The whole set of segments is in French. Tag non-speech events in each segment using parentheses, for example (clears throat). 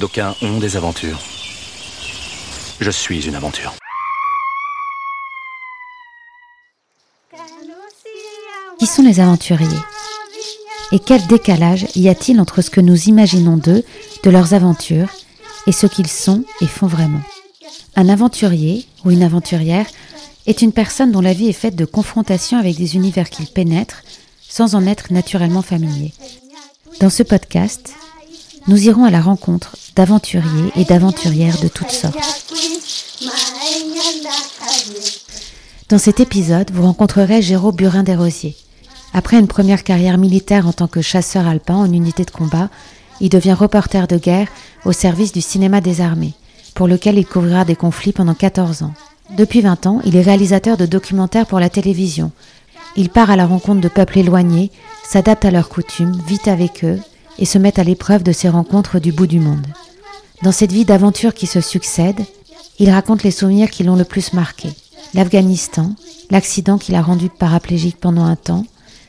D'aucuns ont des aventures. Je suis une aventure. Qui sont les aventuriers? Et quel décalage y a-t-il entre ce que nous imaginons d'eux, de leurs aventures, et ce qu'ils sont et font vraiment? Un aventurier ou une aventurière est une personne dont la vie est faite de confrontations avec des univers qu'il pénètre sans en être naturellement familier. Dans ce podcast, nous irons à la rencontre d'aventuriers et d'aventurières de toutes sortes. Dans cet épisode, vous rencontrerez Géraud Burin des Rosiers. Après une première carrière militaire en tant que chasseur alpin en unité de combat, il devient reporter de guerre au service du cinéma des armées, pour lequel il couvrira des conflits pendant 14 ans. Depuis 20 ans, il est réalisateur de documentaires pour la télévision. Il part à la rencontre de peuples éloignés, s'adapte à leurs coutumes, vit avec eux et se met à l'épreuve de ces rencontres du bout du monde. Dans cette vie d'aventure qui se succède, il raconte les souvenirs qui l'ont le plus marqué. L'Afghanistan, l'accident qui l'a rendu paraplégique pendant un temps,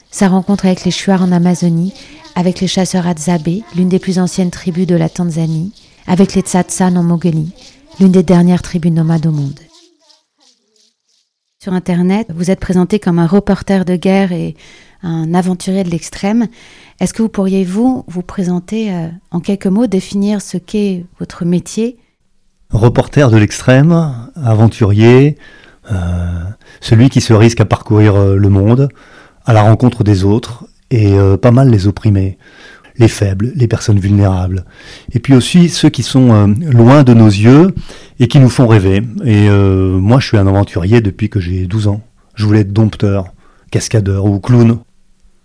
sa rencontre avec les Shuars en Amazonie, avec les chasseurs Adzabé, l'une des plus anciennes tribus de la Tanzanie, avec les Tsatsan en Mongolie, l'une des dernières tribus nomades au monde. Sur Internet, vous êtes présenté comme un reporter de guerre et un aventurier de l'extrême. Est-ce que vous pourriez, vous, présenter euh, en quelques mots, définir ce qu'est votre métier? Reporter de l'extrême, aventurier, euh, celui qui se risque à parcourir euh, le monde, à la rencontre des autres, et pas mal les opprimés les faibles, les personnes vulnérables. Et puis aussi ceux qui sont loin de nos yeux et qui nous font rêver. Et moi, je suis un aventurier depuis que j'ai 12 ans. Je voulais être dompteur, cascadeur ou clown.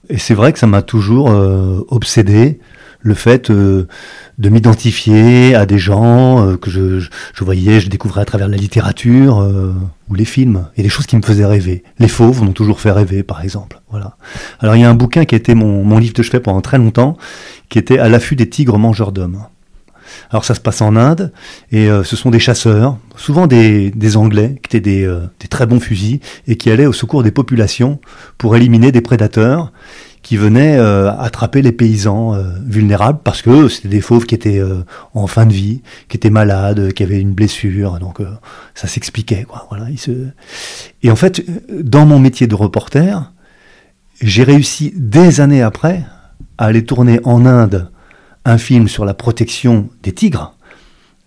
Et c'est vrai que ça m'a toujours euh, obsédé le fait euh, de m'identifier à des gens euh, que je, je, voyais, je découvrais à travers la littérature ou les films, et des choses qui me faisaient rêver. Les fauves m'ont toujours fait rêver, par exemple. Voilà. Alors il y a un bouquin qui a été mon, mon livre de chevet pendant très longtemps, qui était À l'affût des tigres mangeurs d'hommes. Alors ça se passe en Inde, et ce sont des chasseurs, souvent des, des Anglais, qui étaient des, des, très bons fusils, et qui allaient au secours des populations pour éliminer des prédateurs qui venaient euh, attraper les paysans euh, vulnérables parce que c'était des fauves qui étaient euh, en fin de vie, qui étaient malades, qui avaient une blessure, donc ça s'expliquait quoi. Voilà, se... Et en fait, dans mon métier de reporter, j'ai réussi des années après à aller tourner en Inde film sur la protection des tigres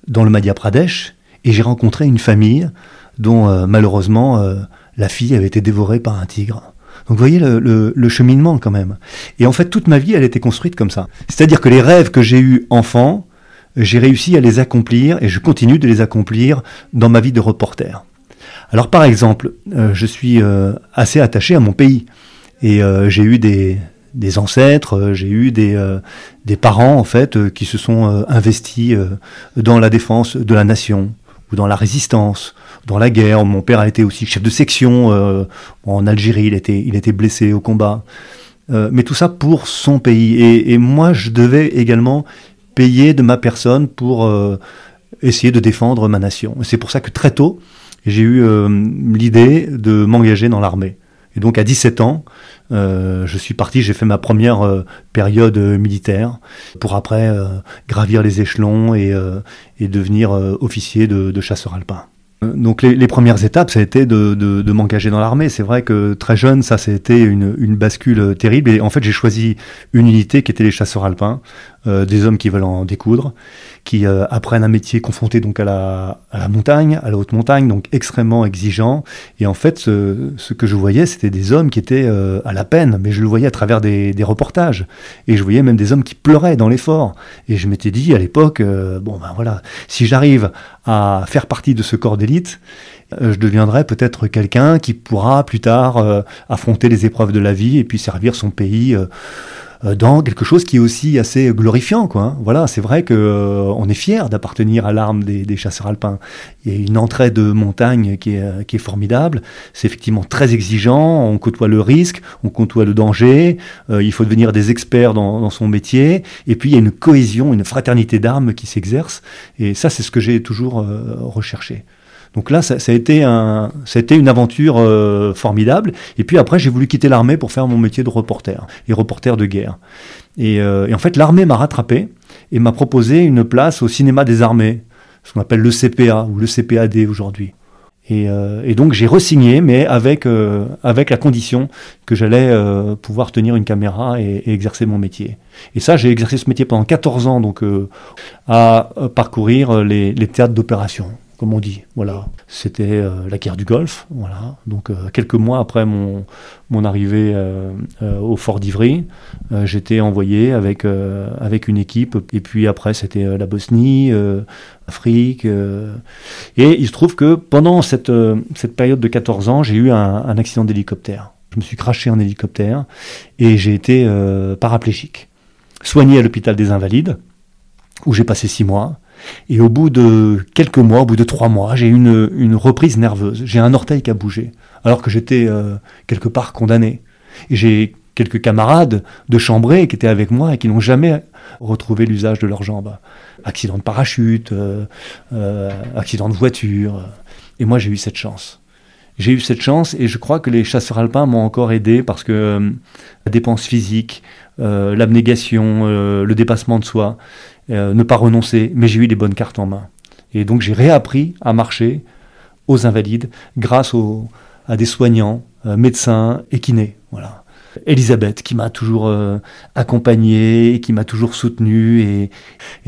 dans le Madhya Pradesh et j'ai rencontré une famille dont malheureusement la fille avait été dévorée par un tigre. Donc vous voyez le, cheminement quand même. Et en fait, toute ma vie, elle était construite comme ça. C'est-à-dire que les rêves que j'ai eus enfant, j'ai réussi à les accomplir et je continue de les accomplir dans ma vie de reporter. Alors par exemple, euh, je suis euh, assez attaché à mon pays et euh, j'ai eu des, des ancêtres, j'ai eu des, des parents en fait qui se sont investis dans la défense de la nation ou dans la résistance dans la guerre. Mon père a été aussi chef de section euh, en Algérie, il était, il était blessé au combat. Euh, mais tout ça pour son pays. Et, moi, je devais également payer de ma personne pour euh, essayer de défendre ma nation. C'est pour ça que très tôt, j'ai eu l'idée de m'engager dans l'armée. Et donc à 17 ans, je suis parti, j'ai fait ma première période militaire pour après gravir les échelons et, devenir officier de, de chasseur alpin. Donc les, premières étapes, ça a été de, de, m'engager dans l'armée. C'est vrai que très jeune, ça, ça a été une, une bascule terrible. Et en fait, j'ai choisi une unité qui était les chasseurs alpins, euh, des hommes qui veulent en découdre, qui euh, apprennent un métier confronté donc à la, à la montagne, à la haute montagne, donc extrêmement exigeant. Et en fait, ce, ce que je voyais, c'était des hommes qui étaient euh, à la peine, mais je le voyais à travers des, des, reportages. Et je voyais même des hommes qui pleuraient dans l'effort. Et je m'étais dit à l'époque, bon ben voilà, si j'arrive à faire partie de ce corps d'élite, je deviendrai peut-être quelqu'un qui pourra plus tard affronter les épreuves de la vie et puis servir son pays euh, dans quelque chose qui est aussi assez glorifiant. Quoi, hein. Voilà, c'est vrai que euh, on est fier d'appartenir à l'arme des, des, chasseurs alpins. Il y a une entrée de montagne qui est, euh, qui est formidable. C'est effectivement très exigeant. On côtoie le risque, on côtoie le danger. il faut devenir des experts dans, dans, son métier. Et puis il y a une cohésion, une fraternité d'armes qui s'exerce. Et ça, c'est ce que j'ai toujours recherché. Donc là, ça, a été un, une aventure euh, formidable. Et puis après, j'ai voulu quitter l'armée pour faire mon métier de reporter, et reporter de guerre. Et, euh, et en fait, l'armée m'a rattrapé. et m'a proposé une place au cinéma des armées, ce qu'on appelle le CPA ou le CPAD aujourd'hui. Euh, et, donc j'ai resigné, mais avec, euh, avec la condition que j'allais euh, pouvoir tenir une caméra et, exercer mon métier. Et ça, j'ai exercé ce métier pendant 14 ans, donc à parcourir les théâtres d'opération comme on dit. Voilà, c'était euh, la guerre du Golfe. Voilà, donc euh, quelques mois après mon arrivée euh, au fort d'Ivry, j'étais envoyé avec avec une équipe. Et puis après, c'était la Bosnie, Afrique. et il se trouve que pendant cette cette période de 14 ans, j'ai eu un, un accident d'hélicoptère. Je me suis craché en hélicoptère et j'ai été paraplégique, soigné à l'hôpital des Invalides où j'ai passé six mois. Et au bout de quelques mois, au bout de trois mois, j'ai une, une reprise nerveuse. J'ai un orteil qui a bougé, alors que j'étais euh, quelque part condamné. Et j'ai quelques camarades de chambrée qui étaient avec moi et qui n'ont jamais retrouvé l'usage de leurs jambes. Accident de parachute, euh, euh, accident de voiture. Et moi, j'ai eu cette chance. J'ai eu cette chance et je crois que les chasseurs alpins m'ont encore aidé parce que la dépense physique, l'abnégation, le dépassement de soi, euh, ne pas renoncer, mais j'ai eu les bonnes cartes en main. Et donc j'ai réappris à marcher aux invalides grâce à des soignants, euh, médecins et kinés. Voilà. Elisabeth, qui m'a toujours euh, accompagné, qui m'a toujours soutenu, et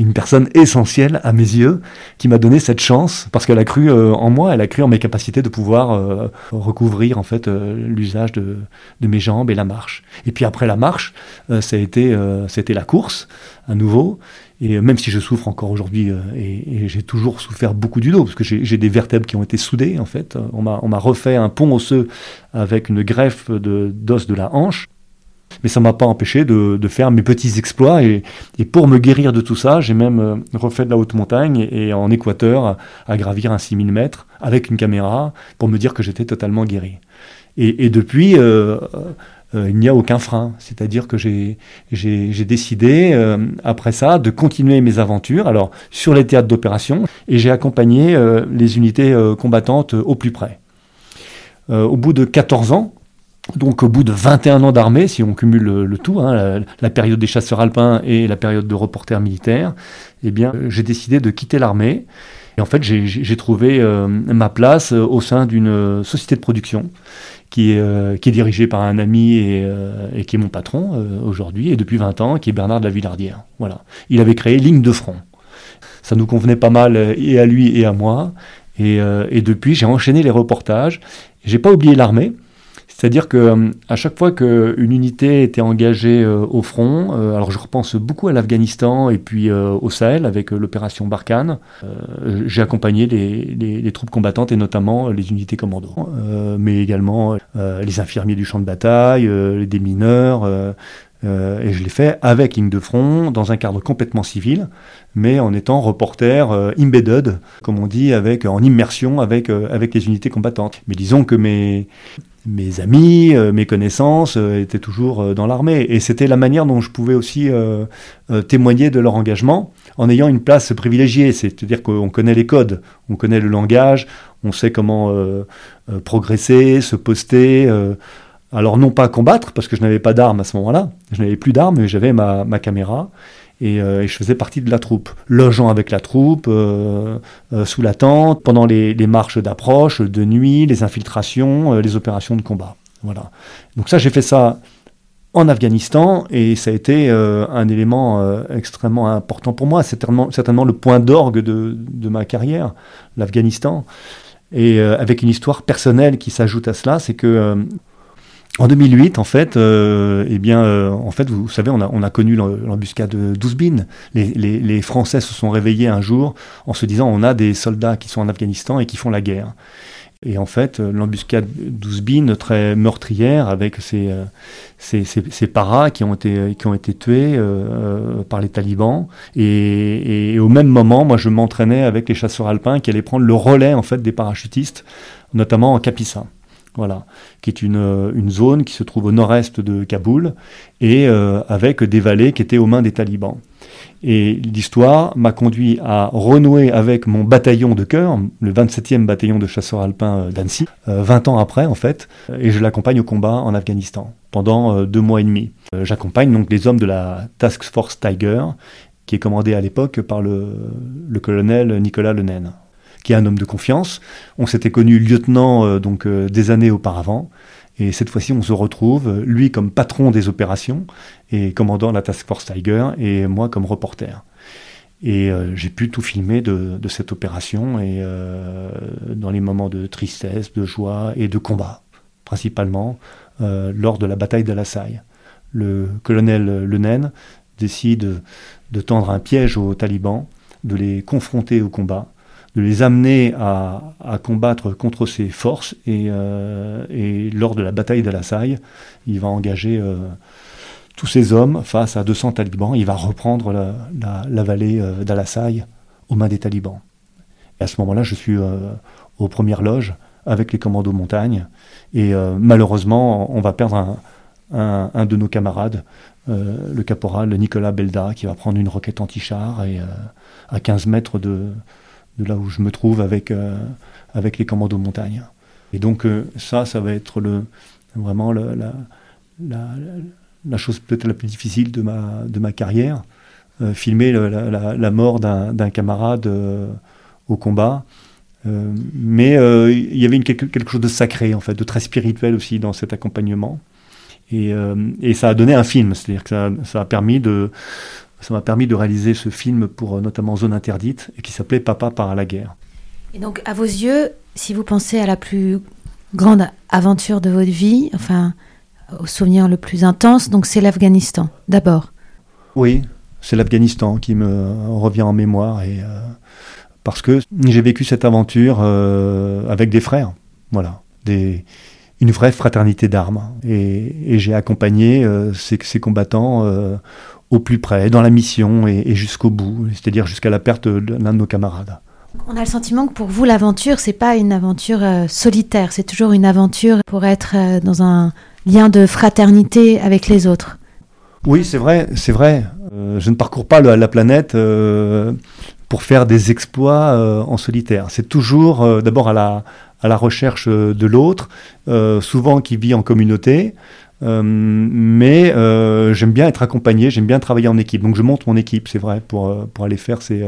une personne essentielle à mes yeux, qui m'a donné cette chance, parce qu'elle a cru en moi, elle a cru en mes capacités de pouvoir recouvrir en fait l'usage de, de, mes jambes et la marche. Et puis après la marche, ça a été, c'était la course à nouveau, et même si je souffre encore aujourd'hui, euh, et, j'ai toujours souffert beaucoup du dos, parce que j'ai des vertèbres qui ont été soudées, en fait. On m'a refait un pont osseux avec une greffe d'os de, la hanche. Mais ça m'a pas empêché de, faire mes petits exploits. Et, pour me guérir de tout ça, j'ai même euh, refait de la haute montagne et, en Équateur à, gravir un 6000 mètres avec une caméra pour me dire que j'étais totalement guéri. Et, depuis, euh, euh, il n'y a aucun frein. C'est-à-dire que j'ai décidé, euh, après ça, de continuer mes aventures, alors sur les théâtres d'opération, et j'ai accompagné euh, les unités combattantes au plus près. au bout de 14 ans, donc au bout de 21 ans d'armée, si on cumule le, tout, hein, la, période des chasseurs alpins et la période de reporter militaire, eh bien, j'ai décidé de quitter l'armée. Et en fait, j'ai trouvé ma place au sein d'une société de production qui est, euh, qui est dirigé par un ami et, euh, et qui est mon patron euh, aujourd'hui, et depuis 20 ans, qui est Bernard de la Villardière. Voilà. Il avait créé Ligne de Front. Ça nous convenait pas mal, et à lui et à moi. Et, et depuis, j'ai enchaîné les reportages. J'ai pas oublié l'armée. C'est-à-dire que euh, à chaque fois qu'une unité était engagée euh, au front, euh, alors je repense beaucoup à l'Afghanistan et puis au Sahel avec l'opération Barkhane, j'ai accompagné les, troupes combattantes et notamment les unités commando, mais également les infirmiers du champ de bataille, les démineurs. et je l'ai fait avec ligne de front, dans un cadre complètement civil, mais en étant reporter embedded, comme on dit, avec, en immersion avec, avec les unités combattantes. Mais disons que mes, mes amis, euh, mes connaissances euh, étaient toujours euh, dans l'armée. Et c'était la manière dont je pouvais aussi témoigner de leur engagement en ayant une place privilégiée. C'est-à-dire qu'on connaît les codes, on connaît le langage, on sait comment progresser, se poster. alors non pas combattre, parce que je n'avais pas d'armes à ce moment-là, je n'avais plus d'armes, mais j'avais ma, ma caméra. Euh, et, je faisais partie de la troupe, logeant avec la troupe, euh, euh, sous la tente, pendant les, marches d'approche, de nuit, les infiltrations, les opérations de combat. Voilà. Donc ça, j'ai fait ça en Afghanistan et ça a été un élément extrêmement important pour moi, certainement, le point d'orgue de, ma carrière, l'Afghanistan. Et avec une histoire personnelle qui s'ajoute à cela, c'est que en 2008, en fait, euh, eh bien, euh, en fait, vous, savez, on a, on a connu l'embuscade d'Ouzbin. Les, les, Français se sont réveillés un jour en se disant on a des soldats qui sont en Afghanistan et qui font la guerre. Et en fait, l'embuscade d'Ouzbin, très meurtrière, avec ces, euh, ces, ces, paras qui ont été, qui ont été tués euh, par les talibans. Et, et, au même moment, moi, je m'entraînais avec les chasseurs alpins qui allaient prendre le relais en fait des parachutistes, notamment en Capissa voilà, qui est une, euh, une, zone qui se trouve au nord-est de Kaboul et euh, avec des vallées qui étaient aux mains des talibans. Et l'histoire m'a conduit à renouer avec mon bataillon de cœur, le 27e bataillon de chasseurs alpins euh, d'Annecy, 20 ans après en fait, et je l'accompagne au combat en Afghanistan pendant deux mois et demi. J'accompagne donc les hommes de la Task Force Tiger qui est commandé à l'époque par le, colonel Nicolas Lenaine, qui est un homme de confiance. On s'était connu lieutenant euh, donc euh, des années auparavant. Et cette fois-ci, on se retrouve, lui comme patron des opérations et commandant la Task Force Tiger, et moi comme reporter. Et euh, j'ai pu tout filmer de, cette opération, et dans les moments de tristesse, de joie et de combat, principalement lors de la bataille de la Saille. Le colonel Lenaine décide de tendre un piège aux talibans, de les confronter au combat, de les amener à, combattre contre ses forces. Euh, et, lors de la bataille d'Al-Assaï, il va engager euh, tous ses hommes face à 200 talibans. Il va reprendre la, vallée euh, d'Al-Assaï aux mains des talibans. Et à ce moment-là, je suis aux premières loges avec les commandos montagne. Et malheureusement, on va perdre un de nos camarades le caporal Nicolas Belda qui va prendre une roquette anti-char et à 15 mètres de, là où je me trouve avec, euh, avec les commandos de montagne. Et donc ça, ça va être le, vraiment la, la, chose peut-être la plus difficile de ma, de ma carrière. filmer la, mort d'un camarade au combat. mais il y avait une, quelque, quelque, chose de sacré, en fait, de très spirituel aussi dans cet accompagnement. Euh, et, ça a donné un film, c'est-à-dire que ça, a permis de, ça m'a permis de réaliser ce film pour euh, notamment Zone Interdite, et qui s'appelait Papa part à la guerre. Et donc, à vos yeux, si vous pensez à la plus grande aventure de votre vie, enfin, au souvenir le plus intense, donc c'est l'Afghanistan, d'abord. Oui, c'est l'Afghanistan qui me revient en mémoire, et, euh, parce que j'ai vécu cette aventure avec des frères, voilà, des, une vraie fraternité d'armes. Et, j'ai accompagné euh, ces, combattants euh, au plus près, dans la mission et, jusqu'au bout, c'est-à-dire jusqu'à la perte d'un de nos camarades. On a le sentiment que pour vous, l'aventure, c'est pas une aventure euh, solitaire, c'est toujours une aventure pour être dans un lien de fraternité avec les autres. Oui, c'est vrai, c'est vrai. je ne parcours pas la, planète pour faire des exploits en solitaire. C'est toujours d'abord à la, à la recherche euh, de l'autre, euh, souvent qui vit en communauté. Euh, mais j'aime bien être accompagné, j'aime bien travailler en équipe. Donc je monte mon équipe, c'est vrai, pour, pour aller faire ces,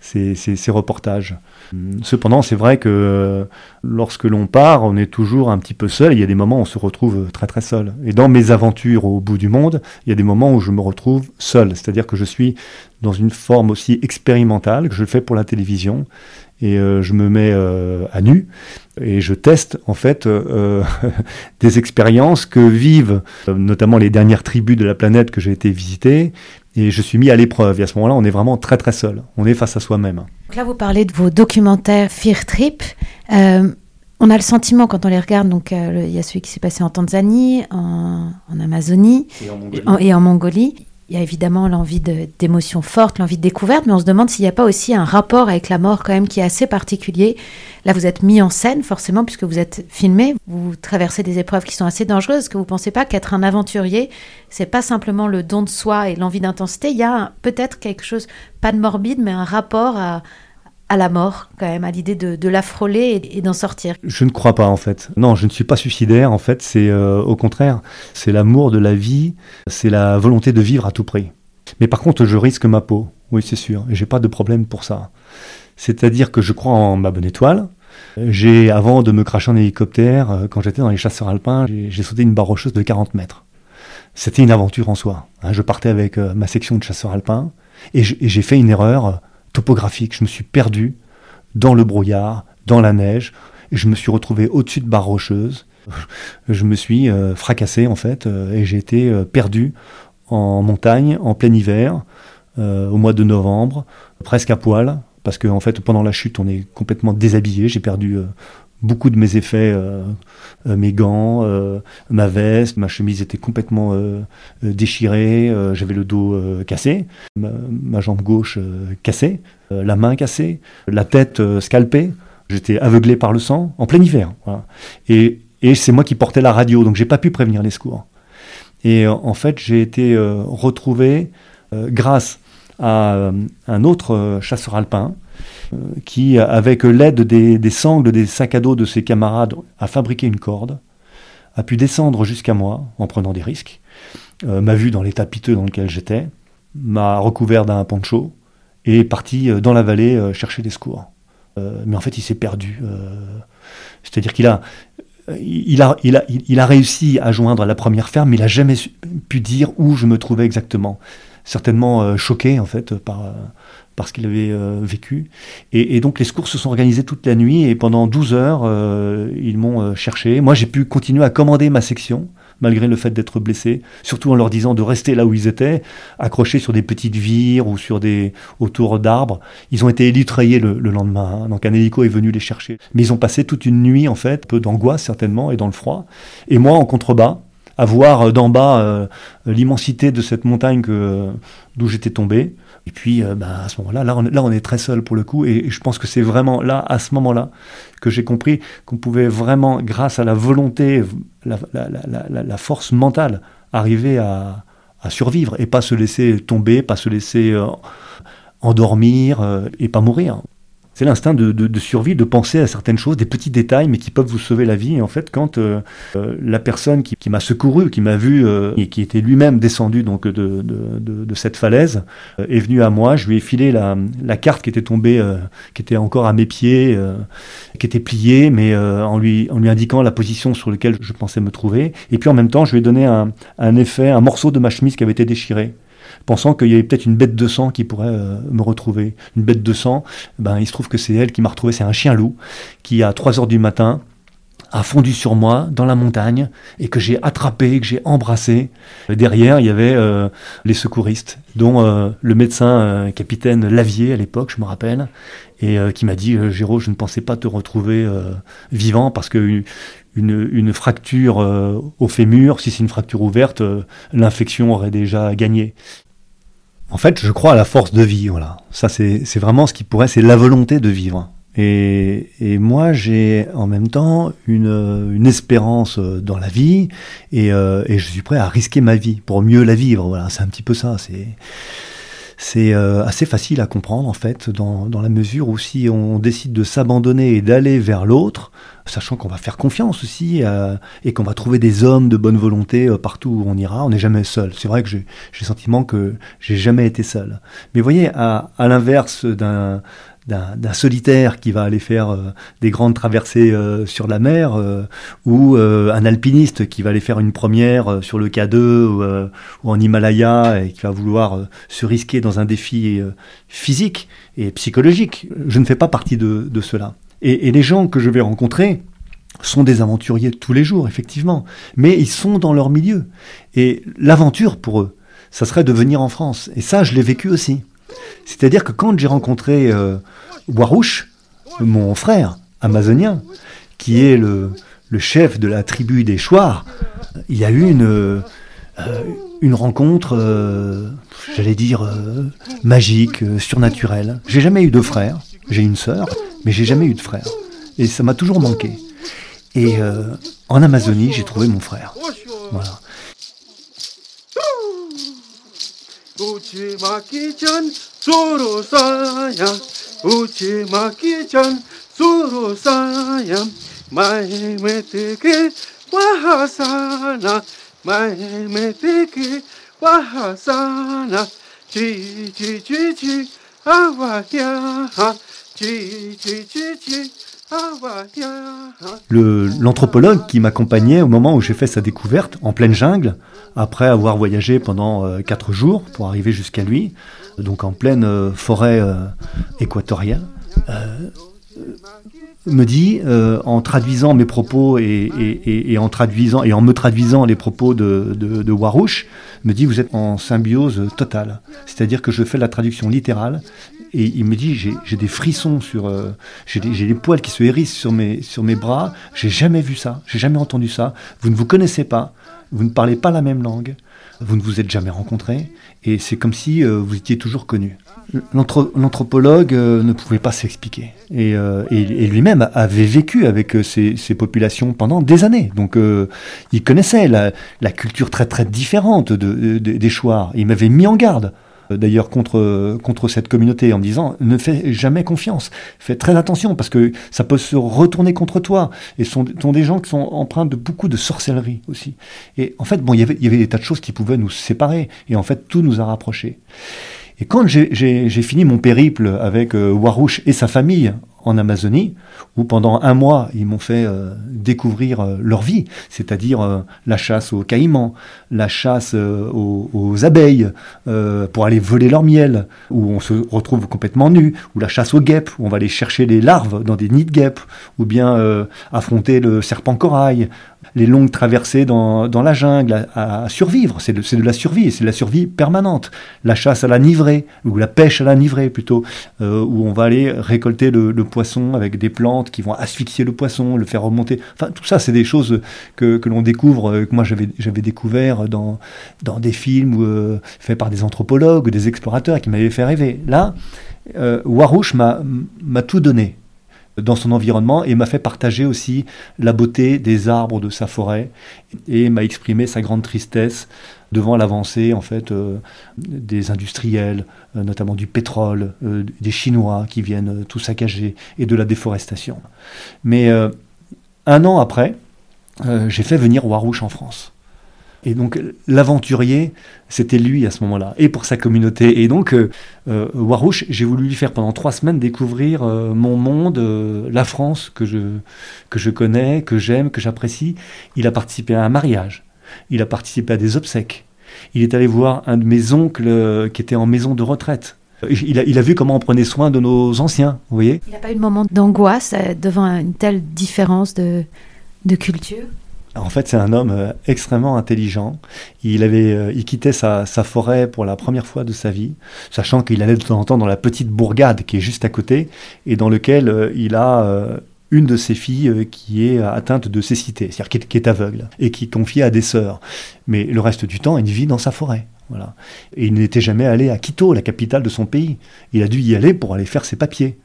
ces, ces, reportages. Cependant, c'est vrai que lorsque l'on part, on est toujours un petit peu seul. Il y a des moments où on se retrouve très très seul. Et dans mes aventures au bout du monde, il y a des moments où je me retrouve seul. C'est-à-dire que je suis dans une forme aussi expérimentale, que je le fais pour la télévision et euh, je me mets euh, à nu et je teste en fait euh, (laughs) des expériences que vivent notamment les dernières tribus de la planète que j'ai été visiter. Et je suis mis à l'épreuve. Et à ce moment-là on est vraiment très très seul, on est face à soi-même. là vous parlez de vos documentaires Fear Trip. on a le sentiment quand on les regarde, donc il y a celui qui s'est passé en Tanzanie, en, Amazonie et en Mongolie il y a évidemment l'envie d'émotions fortes, l'envie de découverte, mais on se demande s'il n'y a pas aussi un rapport avec la mort quand même qui est assez particulier. Là, vous êtes mis en scène forcément puisque vous êtes filmé, vous traversez des épreuves qui sont assez dangereuses. Est-ce que vous ne pensez pas qu'être un aventurier, c'est pas simplement le don de soi et l'envie d'intensité, il y a peut-être quelque chose, pas de morbide, mais un rapport à, à la mort, quand même, à l'idée de, la frôler et, d'en sortir Je ne crois pas, en fait. Non, je ne suis pas suicidaire, en fait, c'est euh, au contraire. C'est l'amour de la vie, c'est la volonté de vivre à tout prix. Mais par contre, je risque ma peau, oui, c'est sûr, et j'ai pas de problème pour ça. C'est-à-dire que je crois en ma bonne étoile. J'ai, avant de me cracher en hélicoptère, euh, quand j'étais dans les chasseurs alpins, j'ai sauté une barre rocheuse de 40 mètres. C'était une aventure en soi. Hein. Je partais avec euh, ma section de chasseurs alpins, et j'ai fait une erreur topographique. Je me suis perdu dans le brouillard, dans la neige, et je me suis retrouvé au-dessus de barres rocheuses. Je me suis euh, fracassé en fait, euh, et j'ai été euh, perdu en montagne en plein hiver, au mois de novembre, presque à poil, parce qu'en en fait pendant la chute on est complètement déshabillé. J'ai perdu beaucoup de mes effets, euh, euh, mes gants, euh, ma veste, ma chemise était complètement déchirée, j'avais le dos cassé, ma, jambe gauche cassée, la main cassée, la tête scalpée, j'étais aveuglé par le sang en plein hiver. Et, et c'est moi qui portais la radio, donc j'ai pas pu prévenir les secours. Et en fait, j'ai été retrouvé grâce à un autre chasseur alpin euh, qui, avec l'aide des, sangles des sacs à dos de ses camarades, a fabriqué une corde, a pu descendre jusqu'à moi en prenant des risques, euh, m'a vu dans l'état piteux dans lequel j'étais, m'a recouvert d'un poncho et est parti dans la vallée chercher des secours. mais en fait, il s'est perdu. C'est-à-dire qu'il a, il a, il, a, il a réussi à joindre la première ferme, mais il n'a jamais pu dire où je me trouvais exactement. Certainement choqué, en fait, par, parce qu'il avait euh, vécu. Et, donc les secours se sont organisés toute la nuit et pendant 12 heures, euh, ils m'ont euh, cherché. Moi, j'ai pu continuer à commander ma section malgré le fait d'être blessé, surtout en leur disant de rester là où ils étaient, accrochés sur des petites vires ou sur des autour d'arbres. Ils ont été élitrayés le, lendemain, hein. donc un hélico est venu les chercher. Mais ils ont passé toute une nuit en fait, peu d'angoisse certainement et dans le froid. Et moi en contrebas, à voir d'en bas l'immensité de cette montagne d'où j'étais tombé. Et puis, euh, bah, à ce moment-là, là on, est très seul pour le coup. Et, je pense que c'est vraiment là, à ce moment-là, que j'ai compris qu'on pouvait vraiment, grâce à la volonté, la, force mentale, arriver à, survivre et pas se laisser tomber, pas se laisser euh, endormir euh, et pas mourir. C'est l'instinct de, survie, de penser à certaines choses, des petits détails, mais qui peuvent vous sauver la vie. Et en fait, quand euh, euh, la personne qui, m'a secouru, qui m'a vu euh, et qui était lui-même descendu donc de, cette falaise, est venu à moi, je lui ai filé la, carte qui était tombée, qui était encore à mes pieds, qui était pliée, mais en lui en lui indiquant la position sur laquelle je pensais me trouver. Et puis en même temps, je lui ai donné un, un effet, un morceau de ma chemise qui avait été déchiré pensant qu'il y avait peut-être une bête de sang qui pourrait euh, me retrouver. Une bête de sang, ben, il se trouve que c'est elle qui m'a retrouvé, c'est un chien loup qui à 3 heures du matin a fondu sur moi dans la montagne et que j'ai attrapé, que j'ai embrassé. Derrière, il y avait euh, les secouristes, dont euh, le médecin capitaine Lavier à l'époque, je me rappelle, et qui m'a dit Géraud, je ne pensais pas te retrouver vivant parce que une, une fracture au fémur, si c'est une fracture ouverte, l'infection aurait déjà gagné. En fait, je crois à la force de vie. Voilà, ça c'est vraiment ce qui pourrait, c'est la volonté de vivre. Et, moi, j'ai en même temps une, espérance dans la vie et, euh, et, je suis prêt à risquer ma vie pour mieux la vivre. Voilà, c'est un petit peu ça. C'est euh, assez facile à comprendre en fait, dans, la mesure où si on décide de s'abandonner et d'aller vers l'autre, sachant qu'on va faire confiance aussi euh, et qu'on va trouver des hommes de bonne volonté euh, partout où on ira, on n'est jamais seul. C'est vrai que j'ai le sentiment que j'ai jamais été seul. Mais voyez, à l'inverse d'un d'un solitaire qui va aller faire euh, des grandes traversées euh, sur la mer, euh, ou un alpiniste qui va aller faire une première sur le K2 ou, en Himalaya et qui va vouloir se risquer dans un défi physique et psychologique. Je ne fais pas partie de, cela. Et, et les gens que je vais rencontrer, sont des aventuriers tous les jours, effectivement, mais ils sont dans leur milieu. Et l'aventure pour eux, ça serait de venir en France. Et ça, je l'ai vécu aussi. C'est-à-dire que quand j'ai rencontré euh, Warouche, mon frère amazonien, qui est le, chef de la tribu des Chouars, il y a eu une, euh, une rencontre, euh, j'allais dire, magique, surnaturelle. J'ai jamais eu de frère, j'ai une sœur, mais j'ai jamais eu de frère. Et ça m'a toujours manqué. Et en Amazonie, j'ai trouvé mon frère. Voilà. L'anthropologue qui m'accompagnait au moment où j'ai fait sa découverte en pleine jungle, après avoir voyagé pendant euh, quatre jours pour arriver jusqu'à lui, donc en pleine euh, forêt euh, équatoriale, me dit, en traduisant mes propos et, en traduisant et en me traduisant les propos de, de, Warouche, me dit vous êtes en symbiose totale. C'est-à-dire que je fais la traduction littérale et il me dit j'ai des frissons sur, j'ai des, poils qui se hérissent sur mes sur mes bras. J'ai jamais vu ça, j'ai jamais entendu ça. Vous ne vous connaissez pas vous ne parlez pas la même langue, vous ne vous êtes jamais rencontrés, et c'est comme si euh, vous étiez toujours connus. L'anthropologue euh, ne pouvait pas s'expliquer. Et, euh, lui-même avait vécu avec ces, populations pendant des années. Donc il connaissait la, culture très très différente de, des Chouars. Il m'avait mis en garde d'ailleurs contre, contre cette communauté en disant ne fais jamais confiance, fais très attention parce que ça peut se retourner contre toi. Et ce sont, sont des gens qui sont empreints de beaucoup de sorcellerie aussi. Et en fait, bon, il y avait, il y avait des tas de choses qui pouvaient nous séparer. Et en fait, tout nous a rapprochés. Et quand j'ai fini mon périple avec euh, Warouche et sa famille en Amazonie, où pendant un mois, ils m'ont fait euh, découvrir euh, leur vie, c'est-à-dire euh, la chasse aux caïmans, la chasse aux, abeilles, pour aller voler leur miel, où on se retrouve complètement nu, ou la chasse aux guêpes, où on va aller chercher les larves dans des nids de guêpes, ou bien affronter le serpent corail, les longues traversées dans, la jungle à, survivre. C'est de, de, la survie, c'est de la survie permanente. La chasse à la nivrée, ou la pêche à la nivrée plutôt, où on va aller récolter le, poisson avec des plantes qui vont asphyxier le poisson, le faire remonter. Enfin, tout ça, c'est des choses que, que l'on découvre, euh, que moi j'avais, découvert dans, dans des films euh, faits par des anthropologues, des explorateurs qui m'avaient fait rêver. Là, euh, Warouche m'a tout donné dans son environnement et m'a fait partager aussi la beauté des arbres de sa forêt et m'a exprimé sa grande tristesse devant l'avancée en fait euh, des industriels, euh, notamment du pétrole, euh, des Chinois qui viennent tout saccager et de la déforestation. Mais un an après, j'ai fait venir Warouche en France. Et donc l'aventurier, c'était lui à ce moment-là, et pour sa communauté. Et donc Warouche, j'ai voulu lui faire pendant trois semaines découvrir mon monde, la France que je, que je connais, que j'aime, que j'apprécie. Il a participé à un mariage il a participé à des obsèques. Il est allé voir un de mes oncles euh, qui était en maison de retraite. Il a, vu comment on prenait soin de nos anciens, vous voyez Il n'a pas eu de moment d'angoisse euh, devant une telle différence de, culture? En fait, c'est un homme euh, extrêmement intelligent. Il avait, il quittait sa, forêt pour la première fois de sa vie, sachant qu'il allait de temps en temps dans la petite bourgade qui est juste à côté et dans lequel il a une de ses filles euh, qui est atteinte de cécité, c'est-à-dire qui, est aveugle, et qui est à des sœurs. Mais le reste du temps, il vit dans sa forêt. Voilà. Et il n'était jamais allé à Quito, la capitale de son pays. Il a dû y aller pour aller faire ses papiers.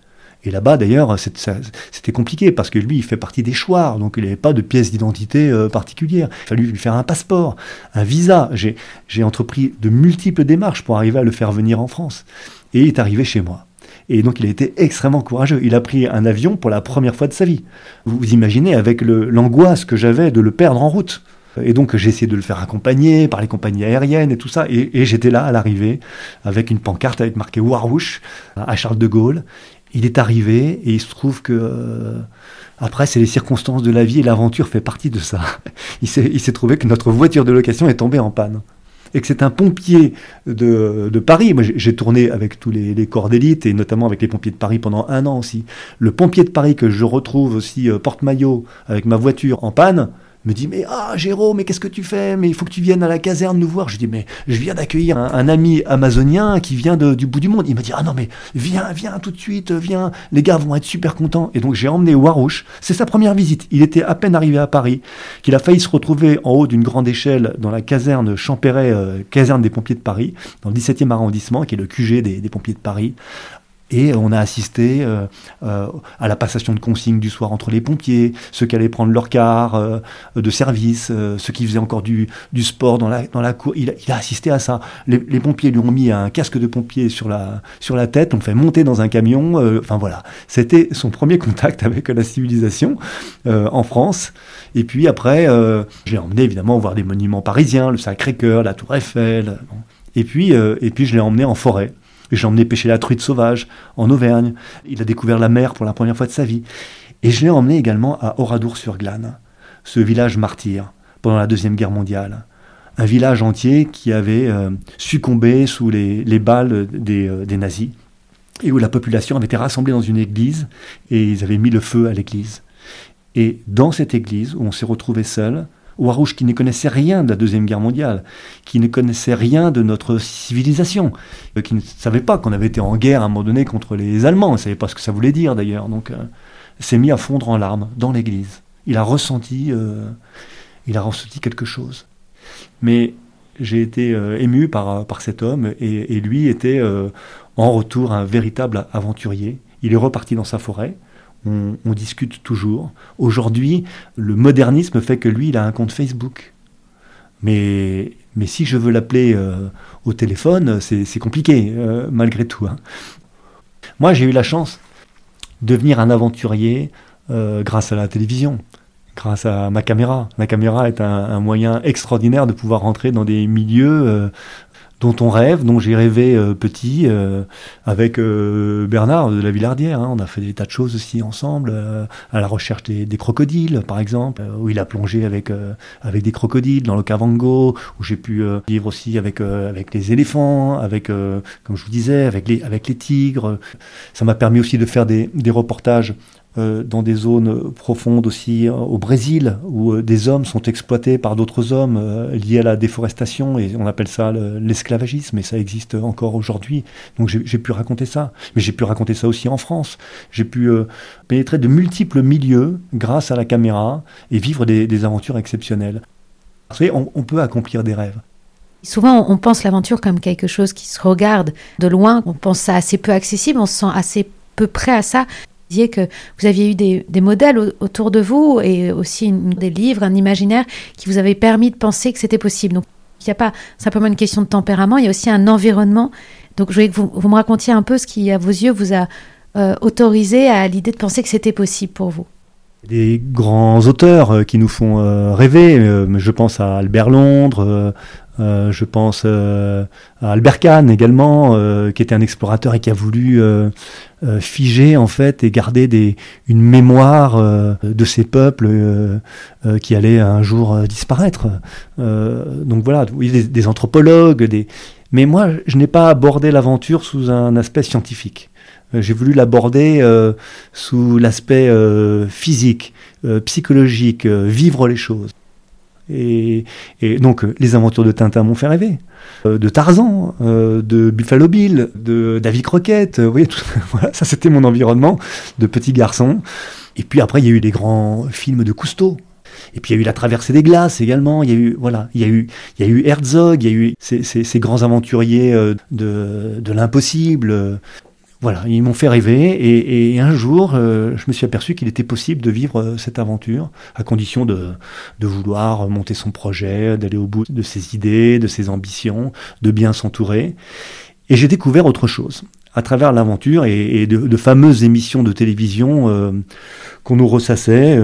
Et là-bas, d'ailleurs, c'était compliqué parce que lui, il fait partie des chouards, donc il n'avait pas de pièce d'identité euh, particulière. Il fallu lui faire un passeport, un visa. J'ai entrepris de multiples démarches pour arriver à le faire venir en France. Et il est arrivé chez moi. Et donc il a été extrêmement courageux. Il a pris un avion pour la première fois de sa vie. Vous, vous imaginez avec l'angoisse que j'avais de le perdre en route. Et donc j'ai essayé de le faire accompagner par les compagnies aériennes et tout ça. Et, j'étais là à l'arrivée avec une pancarte avec marqué Warouche à Charles de Gaulle. Il est arrivé et il se trouve que euh, après c'est les circonstances de la vie et l'aventure fait partie de ça. (laughs) Il s'est trouvé que notre voiture de location est tombée en panne et que c'est un pompier de, Paris. Moi, j'ai tourné avec tous les, corps d'élite et notamment avec les pompiers de Paris pendant un an aussi. Le pompier de Paris que je retrouve aussi euh, porte-maillot avec ma voiture en panne, me dit mais ah Jérôme mais qu'est-ce que tu fais? Mais il faut que tu viennes à la caserne nous voir. Je dis mais je viens d'accueillir un, ami amazonien qui vient du bout du monde. Il me dit ah non mais viens viens tout de suite viens. Les gars vont être super contents. Et donc j'ai emmené Warouche. C'est sa première visite. Il était à peine arrivé à Paris qu'il a failli se retrouver en haut d'une grande échelle dans la caserne Champéret euh, caserne des pompiers de Paris dans le 17e arrondissement qui est le QG des, des pompiers de Paris et on a assisté euh, euh, à la passation de consignes du soir entre les pompiers, ceux qui allaient prendre leur car euh, de service, ceux qui faisaient encore du, sport dans la, dans la cour. Il, a assisté à ça. Les, pompiers lui ont mis un casque de pompier sur la, sur la tête, on fait monter dans un camion. Enfin voilà, c'était son premier contact (laughs) avec la civilisation en France. Et puis après, j'ai emmené évidemment voir des monuments parisiens, le Sacré-Cœur, la Tour Eiffel. Et puis, et puis je l'ai emmené en forêt. J'ai emmené pêcher la truite sauvage en Auvergne. Il a découvert la mer pour la première fois de sa vie. Et je l'ai emmené également à Oradour-sur-Glane, ce village martyr pendant la Deuxième Guerre mondiale. Un village entier qui avait euh, succombé sous les, balles des, euh, des, nazis et où la population avait été rassemblée dans une église et ils avaient mis le feu à l'église. Et dans cette église, où on s'est retrouvé seul, Warouche qui ne connaissait rien de la Deuxième Guerre mondiale, qui ne connaissait rien de notre civilisation, euh, qui ne savait pas qu'on avait été en guerre à un moment donné contre les Allemands, il ne savait pas ce que ça voulait dire d'ailleurs, donc euh, s'est mis à fondre en larmes dans l'église. Il a ressenti, euh, il a ressenti quelque chose. Mais j'ai été ému par, par cet homme et, et lui était en retour un véritable aventurier. Il est reparti dans sa forêt, on, discute toujours. Aujourd'hui, le modernisme fait que lui, il a un compte Facebook. Mais, mais si je veux l'appeler euh, au téléphone, c'est compliqué, euh, malgré tout. Hein. Moi, j'ai eu la chance de devenir un aventurier grâce à la télévision grâce à ma caméra. Ma caméra est un, moyen extraordinaire de pouvoir rentrer dans des milieux dont on rêve, dont j'ai rêvé euh, petit euh, avec euh, Bernard de la Villardière. Hein. On a fait des tas de choses aussi ensemble, à la recherche des, crocodiles, par exemple, où il a plongé avec, avec des crocodiles dans le Kavango, où j'ai pu vivre aussi avec, avec les éléphants, avec, comme je vous disais, avec les, avec les tigres. Ça m'a permis aussi de faire des, des reportages euh, dans des zones profondes aussi euh, au Brésil, où euh, des hommes sont exploités par d'autres hommes liés à la déforestation, et on appelle ça l'esclavagisme, et ça existe encore aujourd'hui. Donc j'ai pu raconter ça. Mais j'ai pu raconter ça aussi en France. J'ai pu pénétrer de multiples milieux grâce à la caméra et vivre des, aventures exceptionnelles. Vous savez, on, on peut accomplir des rêves. Souvent, on pense l'aventure comme quelque chose qui se regarde de loin. On pense ça assez peu accessible, on se sent assez peu près à ça disiez que vous aviez eu des, modèles autour de vous et aussi des livres, un imaginaire qui vous avait permis de penser que c'était possible. Donc, il n'y a pas simplement une question de tempérament, il y a aussi un environnement. Donc, je voulais que vous, me racontiez un peu ce qui, à vos yeux, vous a euh, autorisé à l'idée de penser que c'était possible pour vous. Des grands auteurs euh, qui nous font euh, rêver. je pense à Albert Londres, euh, je pense euh, à Albert Kahn également, euh, qui était un explorateur et qui a voulu figer en fait et garder des, une mémoire de ces peuples qui allaient un jour disparaître. donc voilà, des, des, anthropologues, des... mais moi je n'ai pas abordé l'aventure sous un aspect scientifique. J'ai voulu l'aborder sous l'aspect physique, psychologique, vivre les choses. Et, donc, euh, les aventures de Tintin m'ont fait rêver. Euh, de Tarzan, euh, de Buffalo Bill, de Davy Crockett. Vous (laughs) ça c'était mon environnement de petit garçon. Et puis après, il y a eu les grands films de Cousteau. Et puis il y a eu la traversée des glaces également. Il y a eu voilà, il y a eu il y a eu Herzog. Il y a eu ces, grands aventuriers de l'impossible. Voilà, ils m'ont fait rêver et, un jour, euh, je me suis aperçu qu'il était possible de vivre euh, cette aventure, à condition de, vouloir monter son projet, d'aller au bout de ses idées, de ses ambitions, de bien s'entourer. Et j'ai découvert autre chose. À travers l'aventure et, de, fameuses émissions de télévision euh, qu'on nous ressassait,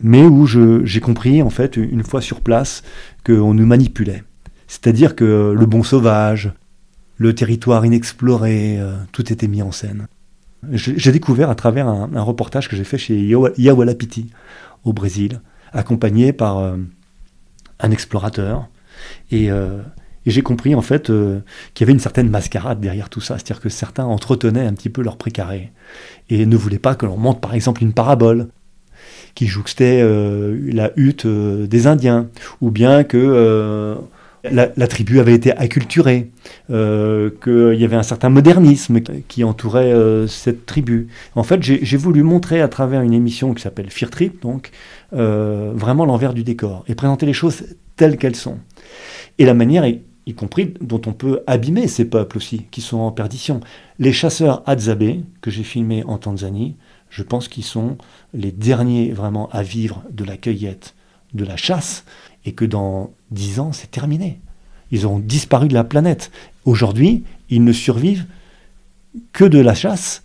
mais où j'ai compris, en fait, une fois sur place, qu'on nous manipulait. C'est-à-dire que le bon sauvage, le territoire inexploré, euh, tout était mis en scène. J'ai découvert à travers un, reportage que j'ai fait chez Yawalapiti au Brésil, accompagné par euh, un explorateur. Euh, et, j'ai compris en fait qu'il y avait une certaine mascarade derrière tout ça, c'est-à-dire que certains entretenaient un petit peu leur précaré et ne voulaient pas que l'on monte par exemple une parabole qui jouxtait la hutte des Indiens, ou bien que la, tribu avait été acculturée, euh, qu'il y avait un certain modernisme qui entourait euh, cette tribu. En fait, j'ai voulu montrer à travers une émission qui s'appelle Fear Trip, donc, euh, vraiment l'envers du décor, et présenter les choses telles qu'elles sont. Et la manière, y compris dont on peut abîmer ces peuples aussi, qui sont en perdition. Les chasseurs Hadzabe, que j'ai filmés en Tanzanie, je pense qu'ils sont les derniers vraiment à vivre de la cueillette, de la chasse, et que dans dix ans, c'est terminé. Ils ont disparu de la planète. Aujourd'hui, ils ne survivent que de la chasse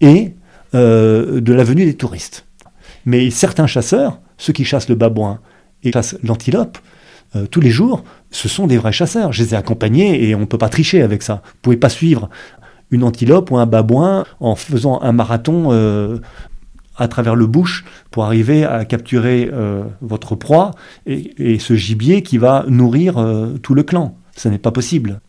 et euh, de la venue des touristes. Mais certains chasseurs, ceux qui chassent le babouin et chassent l'antilope, euh, tous les jours, ce sont des vrais chasseurs. Je les ai accompagnés et on ne peut pas tricher avec ça. Vous ne pouvez pas suivre une antilope ou un babouin en faisant un marathon euh, à travers le bush pour arriver à capturer euh, votre proie et, ce gibier qui va nourrir euh, tout le clan. Ce n'est pas possible.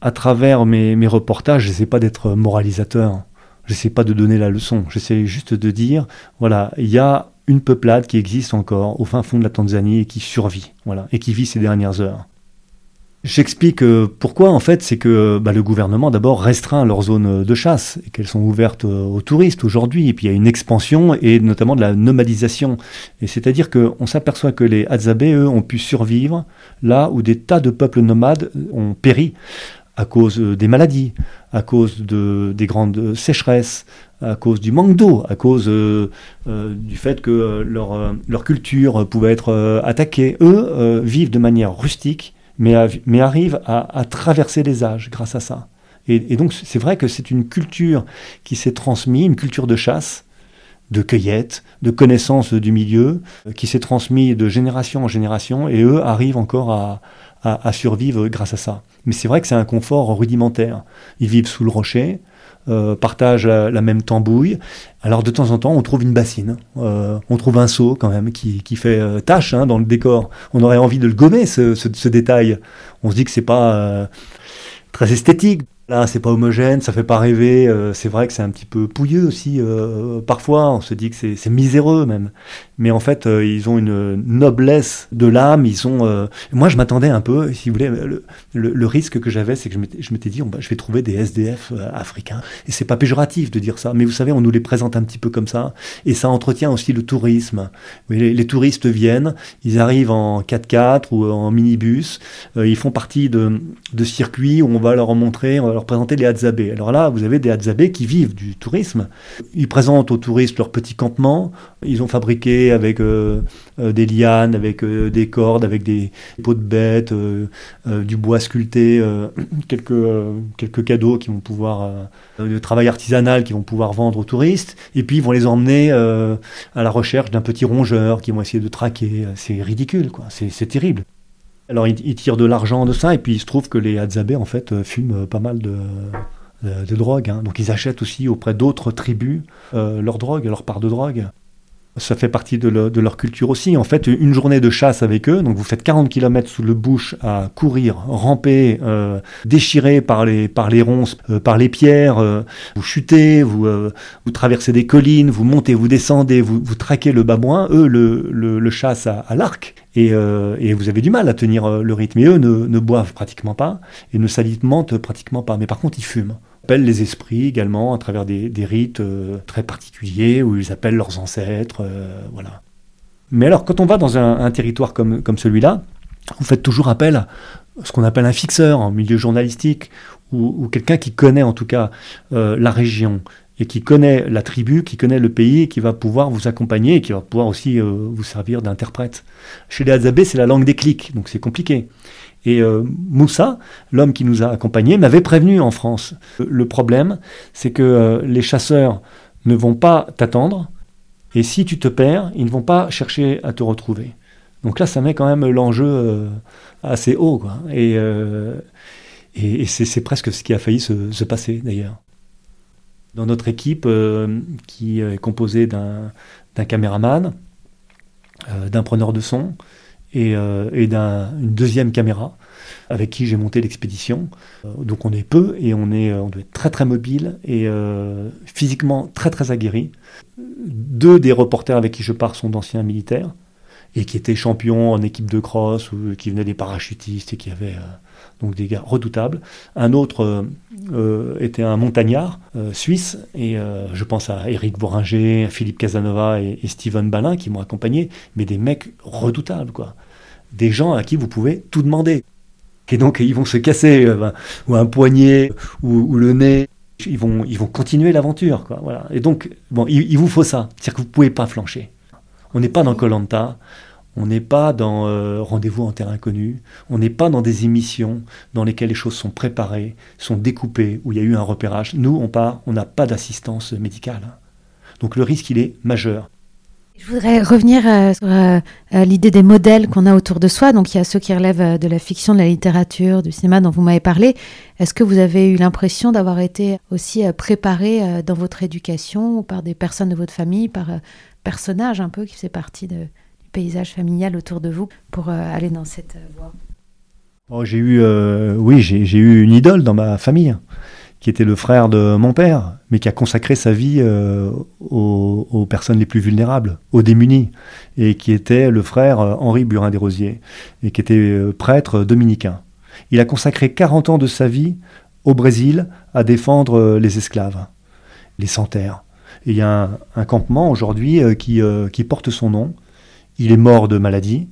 À travers mes, reportages, j'essaie pas d'être moralisateur. J'essaie pas de donner la leçon. J'essaie juste de dire, voilà, il y a une peuplade qui existe encore au fin fond de la Tanzanie et qui survit, voilà, et qui vit ces dernières heures. J'explique euh, pourquoi, en fait, c'est que bah, le gouvernement d'abord restreint leurs zones de chasse et qu'elles sont ouvertes euh, aux touristes aujourd'hui. Et puis il y a une expansion et notamment de la nomadisation. Et c'est-à-dire qu'on s'aperçoit que les Hadzabe, eux, ont pu survivre là où des tas de peuples nomades ont péri à cause des maladies, à cause de, des grandes sécheresses, à cause du manque d'eau, à cause du fait que leur, leur culture pouvait être attaquée. Eux vivent de manière rustique, mais, à, à traverser les âges grâce à ça. Et, donc c'est vrai que c'est une culture qui s'est transmise, une culture de chasse, de cueillette, de connaissance du milieu, qui s'est transmise de génération en génération, et eux arrivent encore à, survivre grâce à ça. Mais c'est vrai que c'est un confort rudimentaire. Ils vivent sous le rocher, euh, partagent la, même tambouille. Alors de temps en temps, on trouve une bassine, euh, on trouve un seau quand même qui, fait euh, tâche hein, dans le décor. On aurait envie de le gommer ce, détail. On se dit que c'est pas très esthétique. Là, c'est pas homogène, ça fait pas rêver. Euh, c'est vrai que c'est un petit peu pouilleux aussi. Euh, parfois, on se dit que c'est miséreux même. Mais en fait, euh, ils ont une noblesse de l'âme. Ils ont. Moi, je m'attendais un peu, si vous voulez. Le, risque que j'avais, c'est que je m'étais dit, je vais trouver des SDF africains. Et c'est pas péjoratif de dire ça, mais vous savez, on nous les présente un petit peu comme ça. Et ça entretient aussi le tourisme. Les, les touristes viennent, ils arrivent en 4x4 ou en minibus. ils font partie de, de circuits où on va leur montrer leur présenter les Hadzabés. Alors là, vous avez des Hadzabés qui vivent du tourisme. Ils présentent aux touristes leur petit campement. Ils ont fabriqué avec euh, euh, des lianes, avec euh, des cordes, avec des peaux de bêtes, du bois sculpté, (clears throat) quelques, quelques cadeaux qui vont pouvoir, de travail artisanal qui vont pouvoir vendre aux touristes. Et puis ils vont les emmener à la recherche d'un petit rongeur qui vont essayer de traquer. C'est ridicule, quoi. C'est terrible. Alors ils, tirent de l'argent de ça, et puis il se trouve que les Hadzabés, en fait, euh, fument euh, pas mal de, de, drogue. Hein. Donc ils achètent aussi auprès d'autres tribus euh, leur drogue, leur part de drogue. Ça fait partie de, leur culture aussi. En fait, une journée de chasse avec eux, donc vous faites 40 km sous le bush à courir, ramper, euh, déchirer par les, par les ronces, par les pierres, vous chutez, vous, vous traversez des collines, vous montez, vous descendez, vous, vous traquez le babouin. Eux le, le, le chassent à, à l'arc. Euh, et, vous avez du mal à tenir euh, le rythme. Et eux ne, boivent pratiquement pas et ne s'alimentent pratiquement pas. Mais par contre, ils fument. Ils appellent les esprits également à travers des, rites euh, très particuliers où ils appellent leurs ancêtres. voilà. Mais alors, quand on va dans un, territoire comme, comme celui-là, vous faites toujours appel à ce qu'on appelle un fixeur en milieu journalistique ou, quelqu'un qui connaît en tout cas la région, et qui connaît la tribu, qui connaît le pays, et qui va pouvoir vous accompagner, et qui va pouvoir aussi euh, vous servir d'interprète. Chez les Hazabés, c'est la langue des clics, donc c'est compliqué. Et euh, Moussa, l'homme qui nous a accompagnés, m'avait prévenu en France. Le problème, c'est que euh, les chasseurs ne vont pas t'attendre, et si tu te perds, ils ne vont pas chercher à te retrouver. Donc là, ça met quand même l'enjeu assez haut, quoi. Et, et, c'est presque ce qui a failli se, se passer, d'ailleurs. Dans notre équipe, euh, qui est composée d'un caméraman, euh, d'un preneur de son et, euh, et d'une deuxième caméra avec qui j'ai monté l'expédition. donc on est peu et on, est, on doit être très très mobile et physiquement très très aguerri. Deux des reporters avec qui je pars sont d'anciens militaires et qui étaient champions en équipe de cross ou qui venaient des parachutistes et qui avaient donc des gars redoutables. Un autre euh, euh, était un montagnard euh, suisse, et je pense à Eric Bouringer, Philippe Casanova et, Steven Balin qui m'ont accompagné, mais des mecs redoutables, quoi. Des gens à qui vous pouvez tout demander. Et donc ils vont se casser ou un poignet ou, le nez. Ils vont, ils vont continuer l'aventure. Quoi, voilà. Et donc, bon, il, il vous faut ça. C'est-à-dire que vous ne pouvez pas flancher. On n'est pas dans Colanta, on n'est pas dans euh, Rendez-vous en terre inconnue, on n'est pas dans des émissions dans lesquelles les choses sont préparées, sont découpées, où il y a eu un repérage. Nous, on part, on n'a pas d'assistance médicale. Donc le risque, il est majeur. Je voudrais revenir euh, sur euh, l'idée des modèles qu'on a autour de soi. Donc il y a ceux qui relèvent de la fiction, de la littérature, du cinéma dont vous m'avez parlé. Est-ce que vous avez eu l'impression d'avoir été aussi préparé dans votre éducation ou par des personnes de votre famille, par personnages un peu qui faisaient partie de, paysage familial autour de vous pour euh, aller dans cette euh, voie oh, J'ai eu, euh, oui, j'ai eu une idole dans ma famille, qui était le frère de mon père, mais qui a consacré sa vie aux, personnes les plus vulnérables, aux démunis, et qui était le frère Henri Burin des Rosiers, et qui était prêtre dominicain. Il a consacré 40 ans de sa vie au Brésil à défendre les esclaves, les sans-terre. il y a un, campement aujourd'hui qui, qui porte son nom, il est mort de maladie.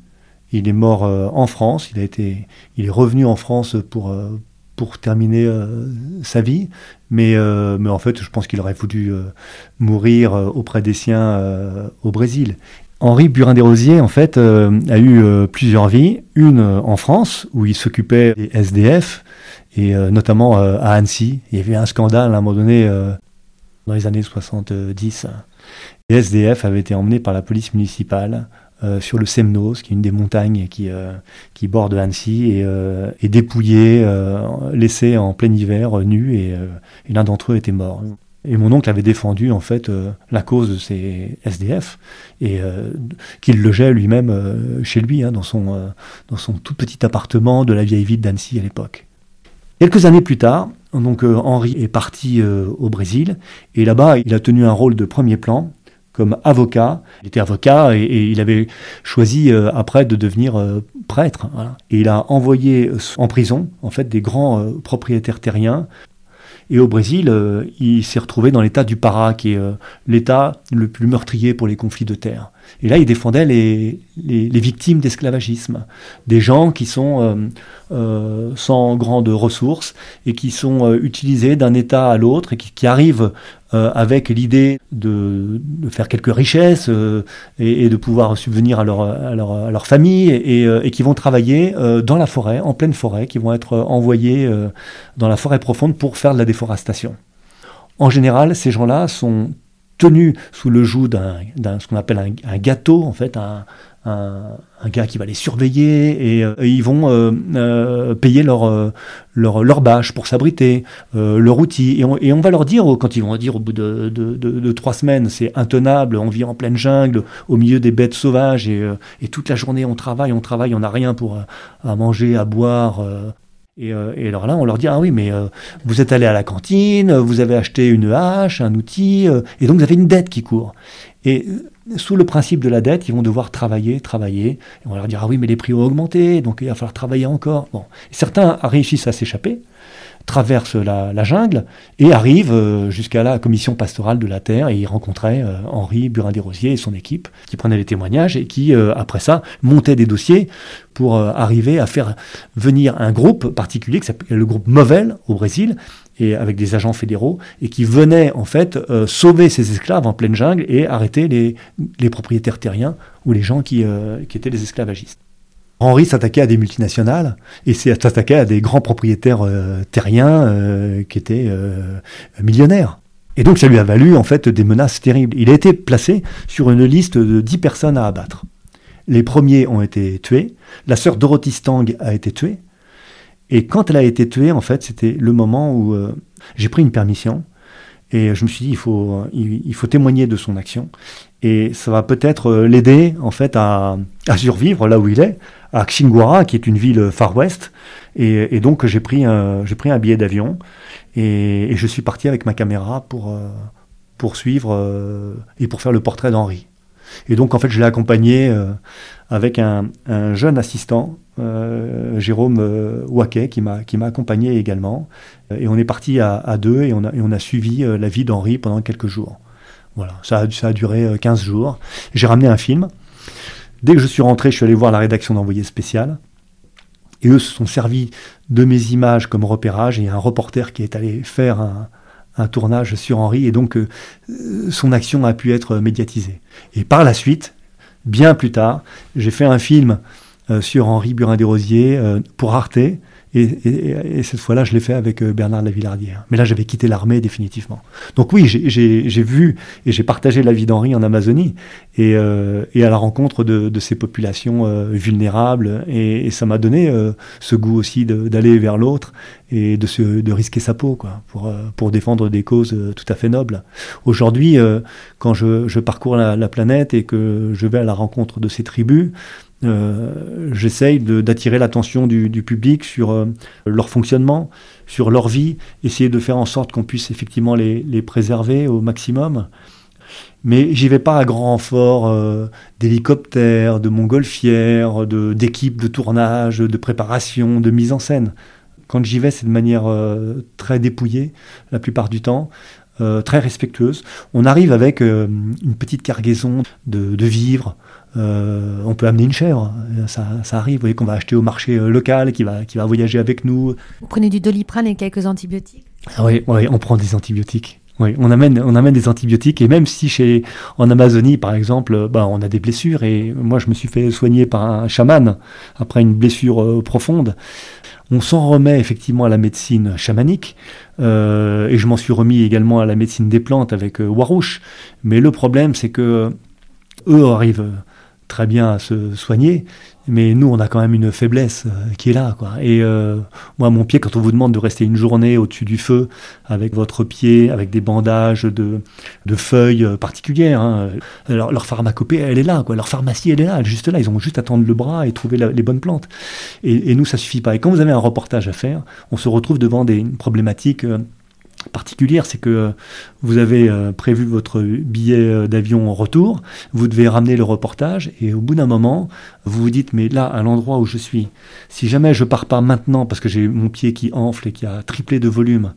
Il est mort euh, en France. Il a été, il est revenu en France pour euh, pour terminer sa vie. Mais, mais en fait, je pense qu'il aurait voulu mourir auprès des siens au Brésil. Henri Burin-Desrosiers, en fait, a eu plusieurs vies. Une en France, où il s'occupait des SDF, et notamment à Annecy. Il y avait un scandale à un moment donné dans les années 70. Les SDF avaient été emmenés par la police municipale euh, sur le Semnos, qui est une des montagnes qui, euh, qui borde Annecy, et, euh, et dépouillés, laissés en plein hiver, nus, et, l'un d'entre eux était mort. Et mon oncle avait défendu en fait la cause de ces SDF et qu'il logeait lui-même chez lui, hein, dans, son, dans son tout petit appartement de la vieille ville d'Annecy à l'époque. Quelques années plus tard, donc Henri est parti au Brésil et là-bas il a tenu un rôle de premier plan comme avocat. Il était avocat et, il avait choisi euh, après de devenir euh, prêtre. Et il a envoyé en prison en fait des grands euh, propriétaires terriens. Et au Brésil, il s'est retrouvé dans l'état du Pará, qui est l'état le plus meurtrier pour les conflits de terre. Et là, il défendait les, les, victimes d'esclavagisme, des gens qui sont sans grandes ressources et qui sont utilisés d'un État à l'autre et qui arrivent euh, avec l'idée de, faire quelques richesses euh, et, de pouvoir subvenir à leur, famille et, euh, et, qui vont travailler dans la forêt, en pleine forêt, qui vont être envoyés dans la forêt profonde pour faire de la déforestation. En général, ces gens-là sont tenus sous le joug d'un ce qu'on appelle un, gâteau, en fait, un, un, gars qui va les surveiller et, euh, ils vont euh, euh, payer leur, leur, leur, bâche pour s'abriter, leur outil. Et on, va leur dire, quand ils vont dire au bout de, trois semaines, c'est intenable, on vit en pleine jungle, au milieu des bêtes sauvages et, toute la journée on travaille, on travaille, on n'a rien pour à manger, à boire. Et, alors là, on leur dit ah oui, mais vous êtes allé à la cantine, vous avez acheté une hache, un outil, et donc vous avez une dette qui court. Et sous le principe de la dette, ils vont devoir travailler, travailler. Et on leur dire, ah oui, mais les prix ont augmenté, donc il va falloir travailler encore. Bon. certains réussissent à s'échapper, traversent la, jungle et arrivent euh, jusqu'à la commission pastorale de la terre et ils rencontraient euh, Henri Burin-Desrosiers et son équipe qui prenaient les témoignages et qui, euh, après ça, montaient des dossiers pour arriver à faire venir un groupe particulier le groupe Movel au Brésil et avec des agents fédéraux, et qui venaient en fait euh, sauver ces esclaves en pleine jungle et arrêter les, propriétaires terriens ou les gens qui, euh, étaient des esclavagistes. Henri s'attaquait à des multinationales et s'attaquait à des grands propriétaires euh, terriens qui étaient millionnaires. Et donc ça lui a valu en fait des menaces terribles. Il a été placé sur une liste de 10 personnes à abattre. Les premiers ont été tués, la sœur Dorothy Stang a été tuée, et quand elle a été tuée, en fait, c'était le moment où euh, j'ai pris une permission et je me suis dit il faut il, faut témoigner de son action et ça va peut-être euh, l'aider en fait à, survivre là où il est à Xinguara qui est une ville far west et, donc j'ai pris un pris un billet d'avion et, je suis parti avec ma caméra pour euh, poursuivre et pour faire le portrait d'Henri. Et donc en fait je l'ai accompagné avec un, jeune assistant euh, Jérôme euh, Waquet qui m'a accompagné également et on est parti à, deux et on a, on a suivi euh, la vie d'Henri pendant quelques jours. Voilà, ça a, ça a duré 15 jours. J'ai ramené un film. Dès que je suis rentré, je suis allé voir la rédaction d'envoyé spécial. Et eux se sont servis de mes images comme repérage. Et il y a un reporter qui est allé faire un, un tournage sur Henri. Et donc, son action a pu être médiatisée. Et par la suite, bien plus tard, j'ai fait un film euh, sur Henri Burin-Desrosiers euh, pour Arte. Et, cette fois-là, je l'ai fait avec euh, Bernard Lavillardière. Mais là, j'avais quitté l'armée définitivement. Donc oui, j'ai vu et j'ai partagé la vie d'Henri en Amazonie et, à la rencontre de, ces populations vulnérables. Et, ça m'a donné ce goût aussi d'aller vers l'autre et de, de risquer sa peau quoi, pour, pour défendre des causes tout à fait nobles. Aujourd'hui, quand je, parcours la, planète et que je vais à la rencontre de ces tribus, euh, j'essaye d'attirer l'attention du, public sur euh, leur fonctionnement, sur leur vie, essayer de faire en sorte qu'on puisse effectivement les, préserver au maximum. Mais j'y vais pas à grand renfort euh, d'hélicoptères, de montgolfières, d'équipes de, tournage, de préparation, de mise en scène. Quand j'y vais, c'est de manière très dépouillée la plupart du temps, très respectueuse. On arrive avec une petite cargaison de, de vivres, euh, on peut amener une chèvre, ça, arrive. Vous voyez qu'on va acheter au marché euh, local, qui va, qui va voyager avec nous. Vous prenez du doliprane et quelques antibiotiques? Ah oui, on prend des antibiotiques. Oui, on amène, des antibiotiques et même si chez, en Amazonie, par exemple, bah, on a des blessures et moi je me suis fait soigner par un chaman après une blessure euh, profonde, on s'en remet effectivement à la médecine chamanique et je m'en suis remis également à la médecine des plantes avec Warouche. Mais le problème, c'est que eux arrivent très bien à se soigner, mais nous, on a quand même une faiblesse euh, qui est là. Quoi. Et euh, moi, mon pied, quand on vous demande de rester une journée au-dessus du feu avec votre pied, avec des bandages de, feuilles particulières, hein, leur, leur, pharmacopée, elle est là. Quoi. Leur pharmacie, elle est là, elle est juste là. Ils ont juste à tendre le bras et trouver les bonnes plantes. Et, nous, ça suffit pas. Et quand vous avez un reportage à faire, on se retrouve devant des problématiques. Euh, particulière, c'est que vous avez euh, prévu votre billet euh, d'avion en retour, vous devez ramener le reportage, et au bout d'un moment, vous vous dites, mais là, à l'endroit où je suis, si jamais je pars pas maintenant parce que j'ai mon pied qui enfle et qui a triplé de volume,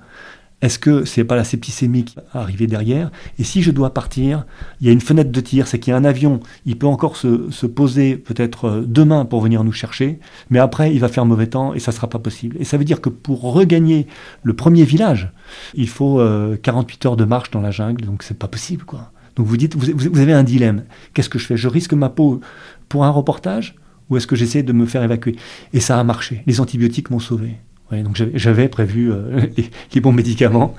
est-ce que c'est pas la septicémie qui va arriver derrière? Et si je dois partir, il y a une fenêtre de tir, c'est qu'il y a un avion, il peut encore se, poser peut-être euh, demain pour venir nous chercher, mais après il va faire mauvais temps et ça sera pas possible. Et ça veut dire que pour regagner le premier village, il faut 48 euh, heures de marche dans la jungle, donc c'est pas possible quoi. Donc vous dites, vous avez un dilemme. Qu'est-ce que je fais? Je risque ma peau pour un reportage ou est-ce que j'essaie de me faire évacuer? Et ça a marché. Les antibiotiques m'ont sauvé donc j'avais prévu euh, (laughs) les, bons médicaments.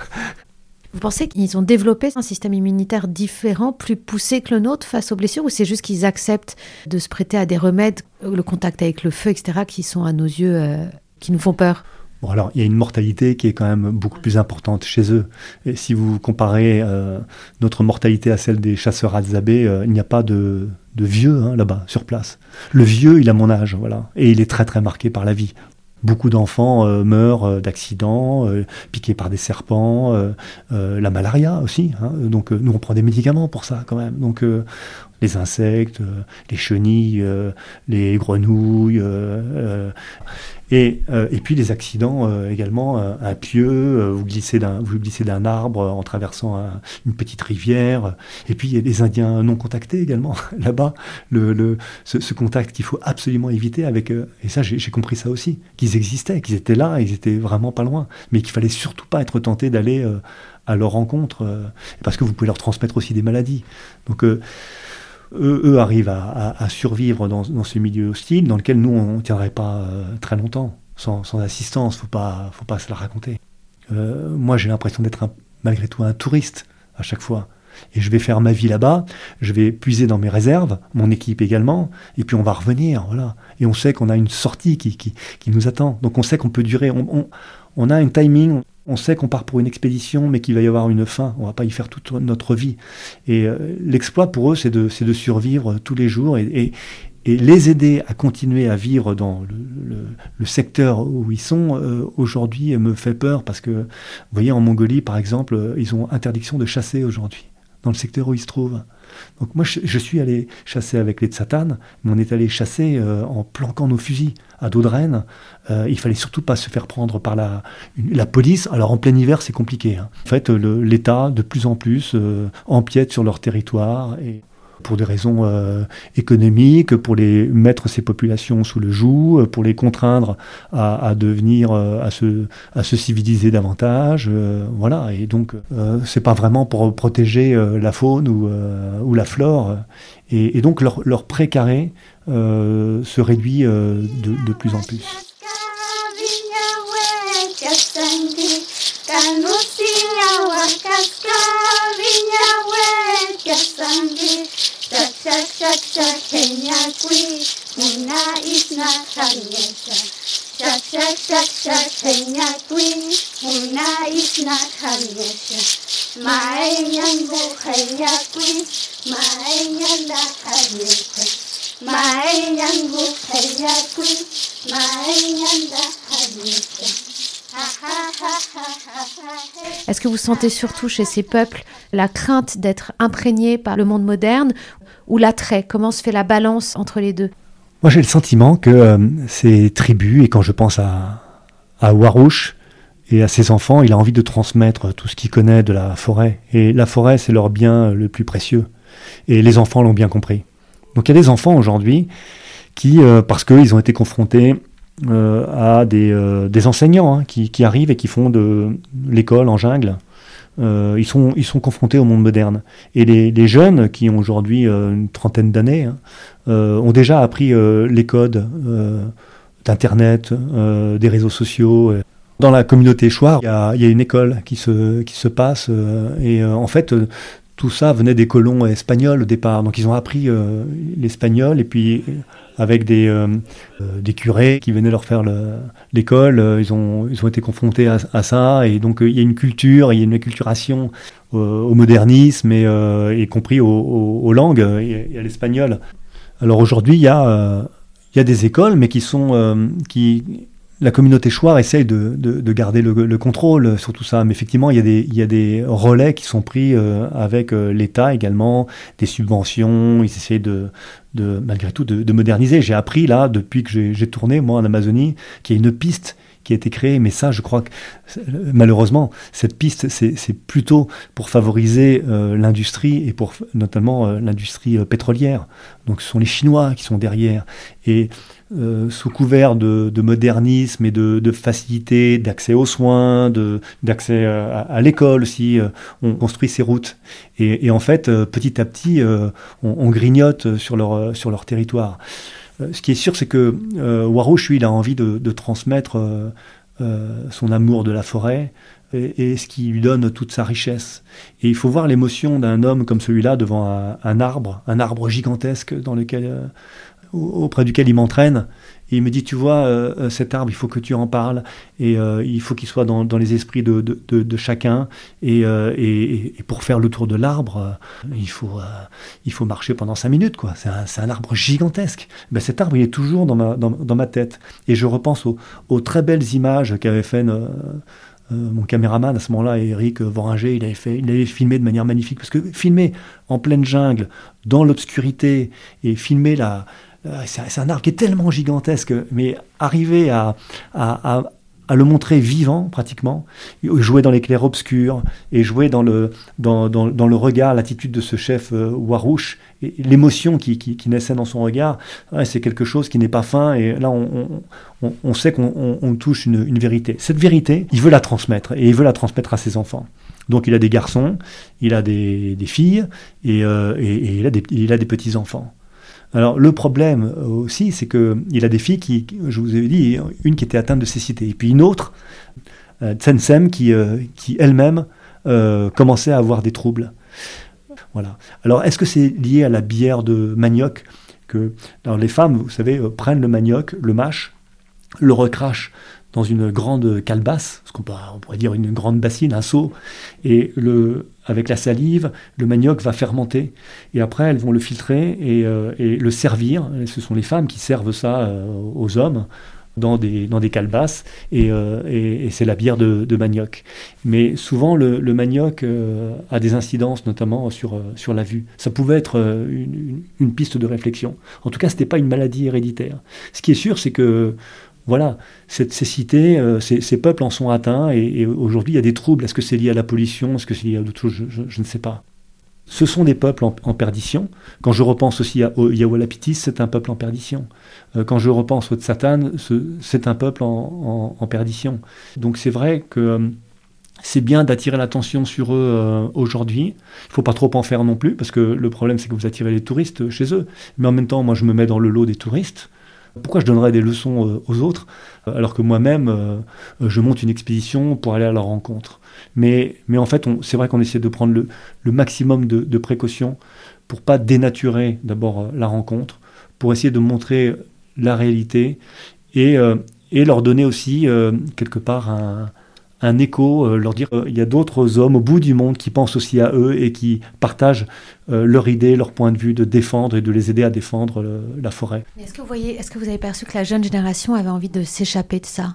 Vous pensez qu'ils ont développé un système immunitaire différent, plus poussé que le nôtre face aux blessures, ou c'est juste qu'ils acceptent de se prêter à des remèdes, le contact avec le feu, etc., qui sont à nos yeux, euh, qui nous font peur? Bon, alors, il y a une mortalité qui est quand même beaucoup plus importante chez eux. Et si vous comparez euh, notre mortalité à celle des chasseurs alzabés, il n'y a pas de, vieux hein, là-bas, sur place. Le vieux, il a mon âge, voilà. Et il est très, très marqué par la vie. Beaucoup d'enfants euh, meurent euh, d'accidents, euh, piqués par des serpents, la malaria aussi. Hein. donc nous on prend des médicaments pour ça quand même. Donc les insectes, les chenilles, les grenouilles. Et, et, puis les accidents également, un pieu, vous glissez d'un vous glissez d'un arbre en traversant une petite rivière. Et puis il y a les Indiens non contactés également (laughs) là-bas. Le, le, ce, contact qu'il faut absolument éviter avec. et ça j'ai compris ça aussi, qu'ils existaient, qu'ils étaient là, ils étaient vraiment pas loin, mais qu'il fallait surtout pas être tenté d'aller à leur rencontre parce que vous pouvez leur transmettre aussi des maladies. Donc eux, arrivent à, survivre dans, ce milieu hostile dans lequel nous, on ne tiendrait pas euh, très longtemps, sans, assistance, faut pas, faut pas se la raconter. Euh, moi, j'ai l'impression d'être malgré tout un touriste à chaque fois. Et je vais faire ma vie là-bas, je vais puiser dans mes réserves, mon équipe également, et puis on va revenir, voilà. Et on sait qu'on a une sortie qui, qui, nous attend. Donc on sait qu'on peut durer, on, on a un timing, on sait qu'on part pour une expédition, mais qu'il va y avoir une fin. On va pas y faire toute notre vie. Et euh, l'exploit pour eux, c'est de, survivre tous les jours et, les aider à continuer à vivre dans le, secteur où ils sont. Euh, aujourd'hui, me fait peur parce que, vous voyez, en Mongolie, par exemple, ils ont interdiction de chasser aujourd'hui dans le secteur où ils se trouvent. Donc moi, je, suis allé chasser avec les Tsatanes, mais on est allé chasser euh, en planquant nos fusils à dos de Rennes. Euh, il fallait surtout pas se faire prendre par la, la police. Alors en plein hiver, c'est compliqué. Hein. En fait, l'État, de plus en plus, euh, empiète sur leur territoire. Et pour des raisons euh, économiques, pour les mettre ces populations sous le joug, euh, pour les contraindre à, devenir, euh, à se, civiliser davantage, voilà. Et donc, c'est pas vraiment pour protéger la faune ou, la flore. Et, donc, leur, précaré se réduit de plus en plus. Siak, siak, siak, siak, henia qui, muna isna kaniesa. Siak, siak, siak, siak, henia qui, muna isna kaniesa. Maenyan bu henia qui, maenyan da kaniesa. Maenyan bu henia qui, maenyan da kaniesa. Est-ce que vous sentez surtout chez ces peuples la crainte d'être imprégné par le monde moderne ou l'attrait? Comment se fait la balance entre les deux? Moi j'ai le sentiment que euh, ces tribus, et quand je pense à, à Warouche Et à ses enfants, il a envie de transmettre tout ce qu'il connaît de la forêt. Et la forêt, c'est leur bien le plus précieux. Et les enfants l'ont bien compris. Donc il y a des enfants aujourd'hui qui, euh, parce qu'ils ont été confrontés à des, euh, enseignants hein, qui, arrivent et qui font de l'école en jungle, ils, sont, ils sont confrontés au monde moderne. Et les, jeunes qui ont aujourd'hui une trentaine d'années hein, ont déjà appris les codes d'Internet, des réseaux sociaux. Dans la communauté Chouard, il y a, une école qui se, qui se passe et en fait tout ça venait des colons espagnols au départ. Donc ils ont appris euh, l'espagnol et puis avec des, euh, euh, des curés qui venaient leur faire l'école, ils, ont, ils ont été confrontés à, ça. Et donc il y a une culture, il y a une acculturation au modernisme et, y compris aux, langues et, à l'espagnol. Alors aujourd'hui, il y a, y a des écoles, mais qui sont... qui, la communauté Chouard essaye de, de, garder le, contrôle sur tout ça, mais effectivement, il y a des, il y a des relais qui sont pris euh, avec euh, l'État également, des subventions, ils essayent de, de malgré tout, de, moderniser. J'ai appris là, depuis que j'ai tourné, moi, en Amazonie, qu'il y a une piste qui a été créée, mais ça, je crois que malheureusement, cette piste, c'est plutôt pour favoriser euh, l'industrie et pour notamment l'industrie pétrolière. Donc, ce sont les Chinois qui sont derrière. Et euh, sous couvert de, modernisme et de, facilité d'accès aux soins, d'accès à, l'école aussi, euh, on construit ces routes. Et, en fait, euh, petit à petit, on, grignote sur leur, sur leur territoire. Ce qui est sûr, c'est que Warouche, lui, il a envie de, transmettre son amour de la forêt, et, ce qui lui donne toute sa richesse. Et il faut voir l'émotion d'un homme comme celui-là devant un, un, arbre, un arbre gigantesque dans lequel auprès duquel il m'entraîne. Et il me dit, tu vois, euh, euh, cet arbre, il faut que tu en parles, et euh, il faut qu'il soit dans, les esprits de, chacun. Et, pour faire le tour de l'arbre, il, faut, il faut marcher pendant cinq minutes. quoi. C'est un, arbre gigantesque. Ben, cet arbre, il est toujours dans ma, dans, ma tête. Et je repense aux, très belles images qu'avait fait... mon caméraman à ce moment-là, Eric Voringer, il avait, fait, il avait filmé de manière magnifique. Parce que filmer en pleine jungle, dans l'obscurité, et filmer la, c'est un arbre qui est tellement gigantesque, mais arriver à, le montrer vivant pratiquement, jouer dans l'éclair obscur et jouer dans le, regard, l'attitude de ce chef euh, Warouche, l'émotion qui, naissait dans son regard, c'est quelque chose qui n'est pas fin et là on, sait qu'on touche une, vérité. Cette vérité, il veut la transmettre et il veut la transmettre à ses enfants. Donc il a des garçons, il a des, filles et, euh, il a des petits-enfants. Alors le problème aussi, c'est qu'il a des filles qui, je vous ai dit, une qui était atteinte de cécité, et puis une autre, euh, Tsensem, qui, euh, elle-même euh, commençait à avoir des troubles. Voilà. Alors est-ce que c'est lié à la bière de manioc que les femmes, vous savez, prennent le manioc, le mâchent, le recrachent dans une grande calebasse, ce qu'on on pourrait dire une grande bassine, un seau, et le, avec la salive, le manioc va fermenter. Et après, elles vont le filtrer et, euh, le servir. ce sont les femmes qui servent ça euh, aux hommes dans des, dans des calebasses, et, euh, c'est la bière de, manioc. Mais souvent, le, manioc a des incidences, notamment sur, sur la vue. Ça pouvait être une, une, piste de réflexion. En tout cas, ce n'était pas une maladie héréditaire. Ce qui est sûr, c'est que voilà, cette cécité, euh, ces, peuples en sont atteints et, aujourd'hui il y a des troubles. Est-ce que c'est lié à la pollution? Est-ce que c'est lié à d'autres choses? Je, ne sais pas. Ce sont des peuples en, perdition. Quand je repense aussi à, au Yawalapitis, c'est un peuple en perdition. Euh, quand je repense au Tsatan, c'est un peuple en, perdition. Donc c'est vrai que euh, c'est bien d'attirer l'attention sur eux aujourd'hui. Il ne faut pas trop en faire non plus, parce que le problème c'est que vous attirez les touristes chez eux. Mais en même temps, moi je me mets dans le lot des touristes. Pourquoi je donnerais des leçons euh, aux autres euh, alors que moi-même, euh, je monte une expédition pour aller à leur rencontre. Mais, mais en fait, c'est vrai qu'on essaie de prendre le, maximum de, de, précautions pour pas dénaturer d'abord la rencontre, pour essayer de montrer la réalité et, et leur donner aussi quelque part un, un écho, euh, leur dire qu'il euh, il y a d'autres hommes au bout du monde qui pensent aussi à eux et qui partagent euh, leur idée, leur point de vue de défendre et de les aider à défendre la forêt. Est-ce que vous voyez, est-ce que vous avez perçu que la jeune génération avait envie de s'échapper de ça,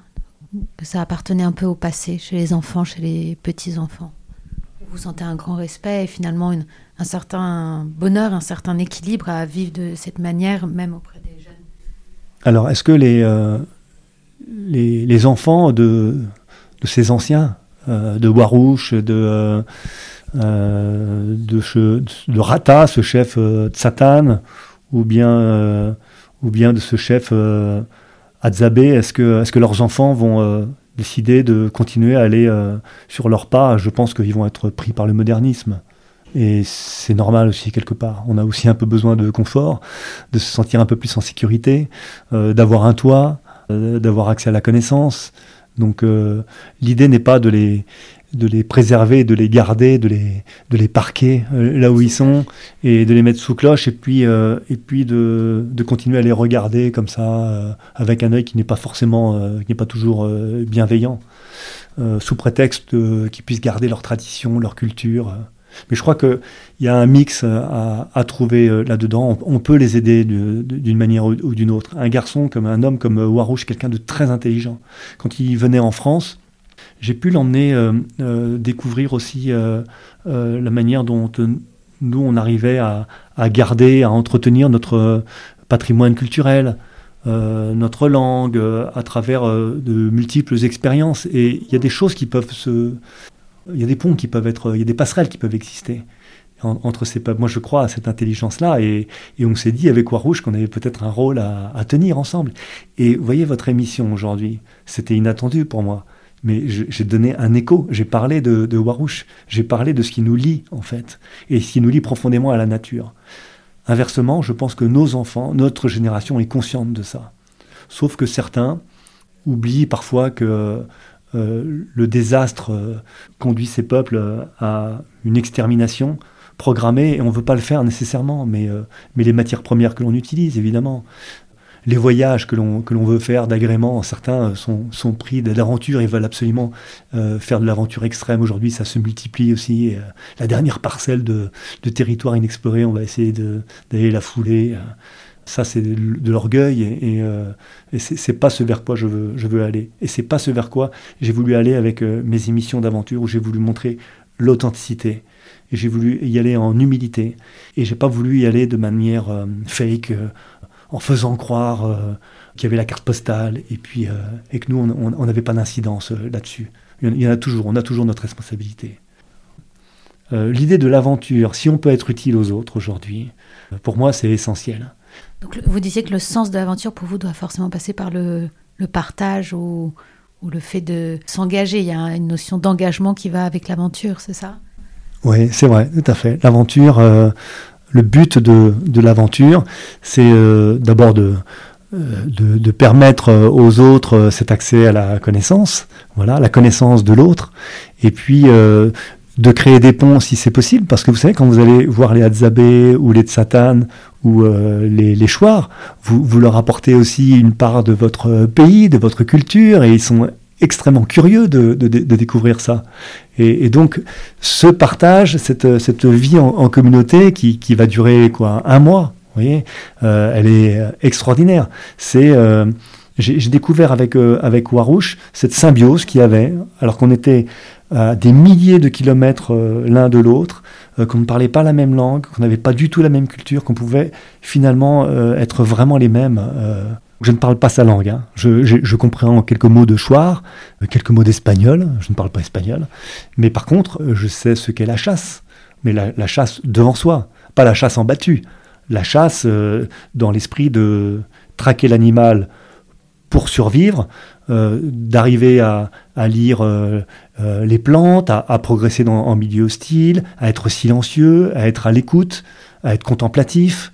que ça appartenait un peu au passé, chez les enfants, chez les petits enfants Vous sentez un grand respect et finalement un certain bonheur, un certain équilibre à vivre de cette manière, même auprès des jeunes? Alors, est-ce que les, les, les enfants de de ces anciens, de Warouche, de, de, de, Rata, ce chef de Satan, ou bien, ou bien de ce chef Adzabé. Est-ce que, est que leurs enfants vont décider de continuer à aller sur leurs pas? Je pense qu'ils vont être pris par le modernisme. Et c'est normal aussi quelque part. On a aussi un peu besoin de confort, de se sentir un peu plus en sécurité, euh, d'avoir un toit, euh, d'avoir accès à la connaissance. Donc euh, l'idée n'est pas de les, de les préserver, de les garder, de les, de les parquer là où ils sont et de les mettre sous cloche et puis, et puis de, de, continuer à les regarder comme ça avec un œil qui n'est pas forcément, qui n'est pas toujours bienveillant, sous prétexte qu'ils puissent garder leur tradition, leur culture. Mais je crois qu'il y a un mix à, trouver euh, là-dedans. On, peut les aider d'une manière ou, d'une autre. Un garçon comme un homme comme euh, Warouche, quelqu'un de très intelligent. Quand il venait en France, j'ai pu l'emmener euh, découvrir aussi la manière dont nous, on arrivait à, garder, à entretenir notre patrimoine culturel, notre langue, à travers de multiples expériences. Et il y a des choses qui peuvent se, il y a des ponts qui peuvent être, il y a des passerelles qui peuvent exister entre ces peuples. Moi, je crois à cette intelligence-là, et, on s'est dit avec Rouge qu'on avait peut-être un rôle à, tenir ensemble. Et vous voyez, votre émission aujourd'hui, c'était inattendu pour moi. Mais j'ai donné un écho, j'ai parlé de, de Warouche, j'ai parlé de ce qui nous lie, en fait, et ce qui nous lie profondément à la nature. Inversement, je pense que nos enfants, notre génération est consciente de ça. Sauf que certains oublient parfois que euh, le désastre euh, conduit ces peuples euh, à une extermination programmée, et on ne veut pas le faire nécessairement, mais, les matières premières que l'on utilise, évidemment, les voyages que l'on veut faire d'agrément, certains sont, pris d'aventure et veulent absolument faire de l'aventure extrême. Aujourd'hui, ça se multiplie aussi. la dernière parcelle de, territoire inexploré, on va essayer d'aller la fouler. Ça, c'est de, l'orgueil et, et, euh, c'est pas ce vers quoi je veux, aller. Et c'est pas ce vers quoi j'ai voulu aller avec euh, mes émissions d'aventure où j'ai voulu montrer l'authenticité. Et j'ai voulu y aller en humilité. Et j'ai pas voulu y aller de manière euh, fake, en faisant croire qu'il y avait la carte postale et puis et que nous, on n'avait pas d'incidence là-dessus. Il y en a toujours, on a toujours notre responsabilité. L'idée de l'aventure, si on peut être utile aux autres aujourd'hui, pour moi, c'est essentiel vous disiez que le sens de l'aventure pour vous doit forcément passer par le, partage ou, le fait de s'engager. Il y a une notion d'engagement qui va avec l'aventure, c'est ça? Oui, c'est vrai, tout à fait. L'aventure, euh, le but de, l'aventure, c'est euh, d'abord euh, de, de, permettre aux autres cet accès à la connaissance, voilà, la connaissance de l'autre, et puis de créer des ponts si c'est possible, parce que vous savez, quand vous allez voir les Hadzabé ou les Tsatan ou euh, les, les Chouars, vous, vous leur apportez aussi une part de votre pays, de votre culture, et ils sont extrêmement curieux de, de, découvrir ça. Et, donc, ce partage, cette, cette vie en, communauté qui, qui, va durer quoi un mois, vous voyez, euh, elle est extraordinaire. C'est euh, j'ai découvert avec, euh, avec Warouche cette symbiose qu'il y avait, alors qu'on était des milliers de kilomètres euh, l'un de l'autre, euh, qu'on ne parlait pas la même langue, qu'on n'avait pas du tout la même culture, qu'on pouvait finalement être vraiment les mêmes. Je ne parle pas sa langue. Hein. Je, comprends quelques mots de chouard, quelques mots d'espagnol. Je ne parle pas espagnol. Mais par contre, je sais ce qu'est la chasse. Mais la, la, chasse devant soi, pas la chasse en battu. La chasse dans l'esprit de traquer l'animal pour survivre, euh, d'arriver à, lire euh, euh, les plantes, à, progresser dans, en milieu hostile, à être silencieux, à être à l'écoute, à être contemplatif,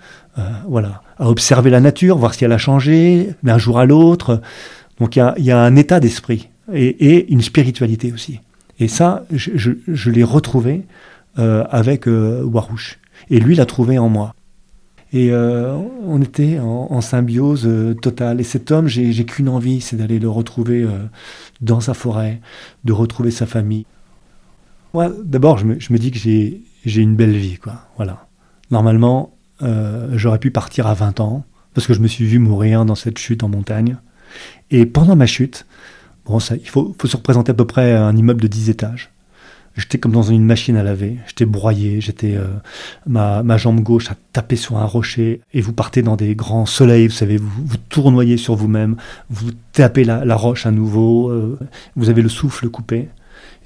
voilà, à observer la nature, voir si elle a changé d'un jour à l'autre. Donc il y, a, un état d'esprit et, une spiritualité aussi. Et ça, je, l'ai retrouvé avec Warouche. Et lui l'a trouvé en moi. Et euh, on était en, symbiose euh, totale. Et cet homme, j'ai qu'une envie, c'est d'aller le retrouver euh, dans sa forêt, de retrouver sa famille. Moi, d'abord, je me, dis que j'ai une belle vie, quoi. Voilà. Normalement, j'aurais pu partir à 20 ans, parce que je me suis vu mourir dans cette chute en montagne. Et pendant ma chute, bon, ça, il faut, faut se représenter à peu près un immeuble de 10 étages. J'étais comme dans une machine à laver. J'étais broyé. J'étais euh, ma, ma jambe gauche a tapé sur un rocher. Et vous partez dans des grands soleils. Vous savez, vous, vous tournoyez sur vous-même. Vous tapez la, la, roche à nouveau. Euh, vous avez le souffle coupé.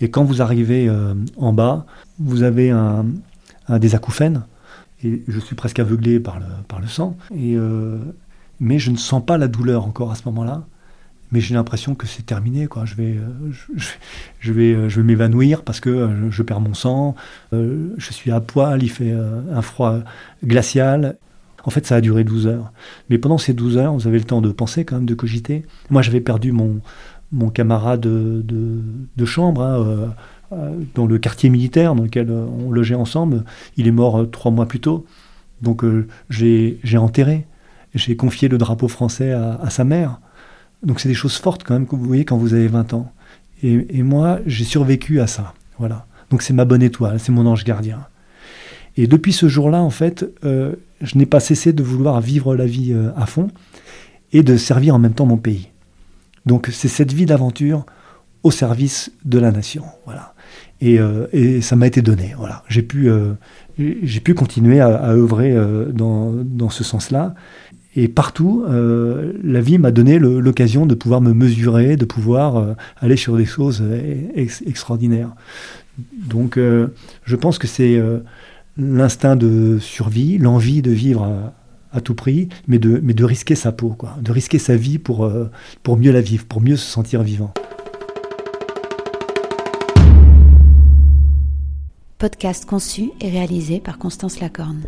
Et quand vous arrivez euh, en bas, vous avez un, un, des. Et je suis presque aveuglé par le, par le sang. Et, euh, mais je ne sens pas la douleur encore à ce moment-là mais j'ai l'impression que c'est terminé. Quoi. Je vais, euh, je, vais, euh, je vais m'évanouir parce que euh, je, perds mon sang, je suis à poil, il fait un froid glacial. En fait, ça a duré 12 heures. Mais pendant ces 12 heures, vous avez le temps de penser quand même, de cogiter. Moi, j'avais perdu mon, mon camarade de, de, chambre hein, dans le quartier militaire dans lequel on logeait ensemble. Il est mort trois mois plus tôt. Donc j'ai enterré. J'ai confié le drapeau français à sa mère. Donc c'est des choses fortes quand même que vous voyez quand vous avez 20 ans. Et, moi, j'ai survécu à ça. Voilà. Donc c'est ma bonne étoile, c'est mon ange gardien. Et depuis ce jour-là, en fait, euh, je n'ai pas cessé de vouloir vivre la vie euh, à fond et de servir en même temps mon pays. Donc c'est cette vie d'aventure au service de la nation. Voilà. Et, euh, ça m'a été donné. Voilà. J'ai pu, pu continuer à, à œuvrer dans, dans ce sens-là. Et partout, euh, la vie m'a donné l'occasion de pouvoir me mesurer, de pouvoir euh, aller sur des choses ex extraordinaires. Donc, euh, je pense que c'est euh, l'instinct de survie, l'envie de vivre à, à, tout prix, mais de, mais de risquer sa peau, quoi, de risquer sa vie pour, euh, pour mieux la vivre, pour mieux se sentir vivant. Podcast conçu et réalisé par Constance Lacorne.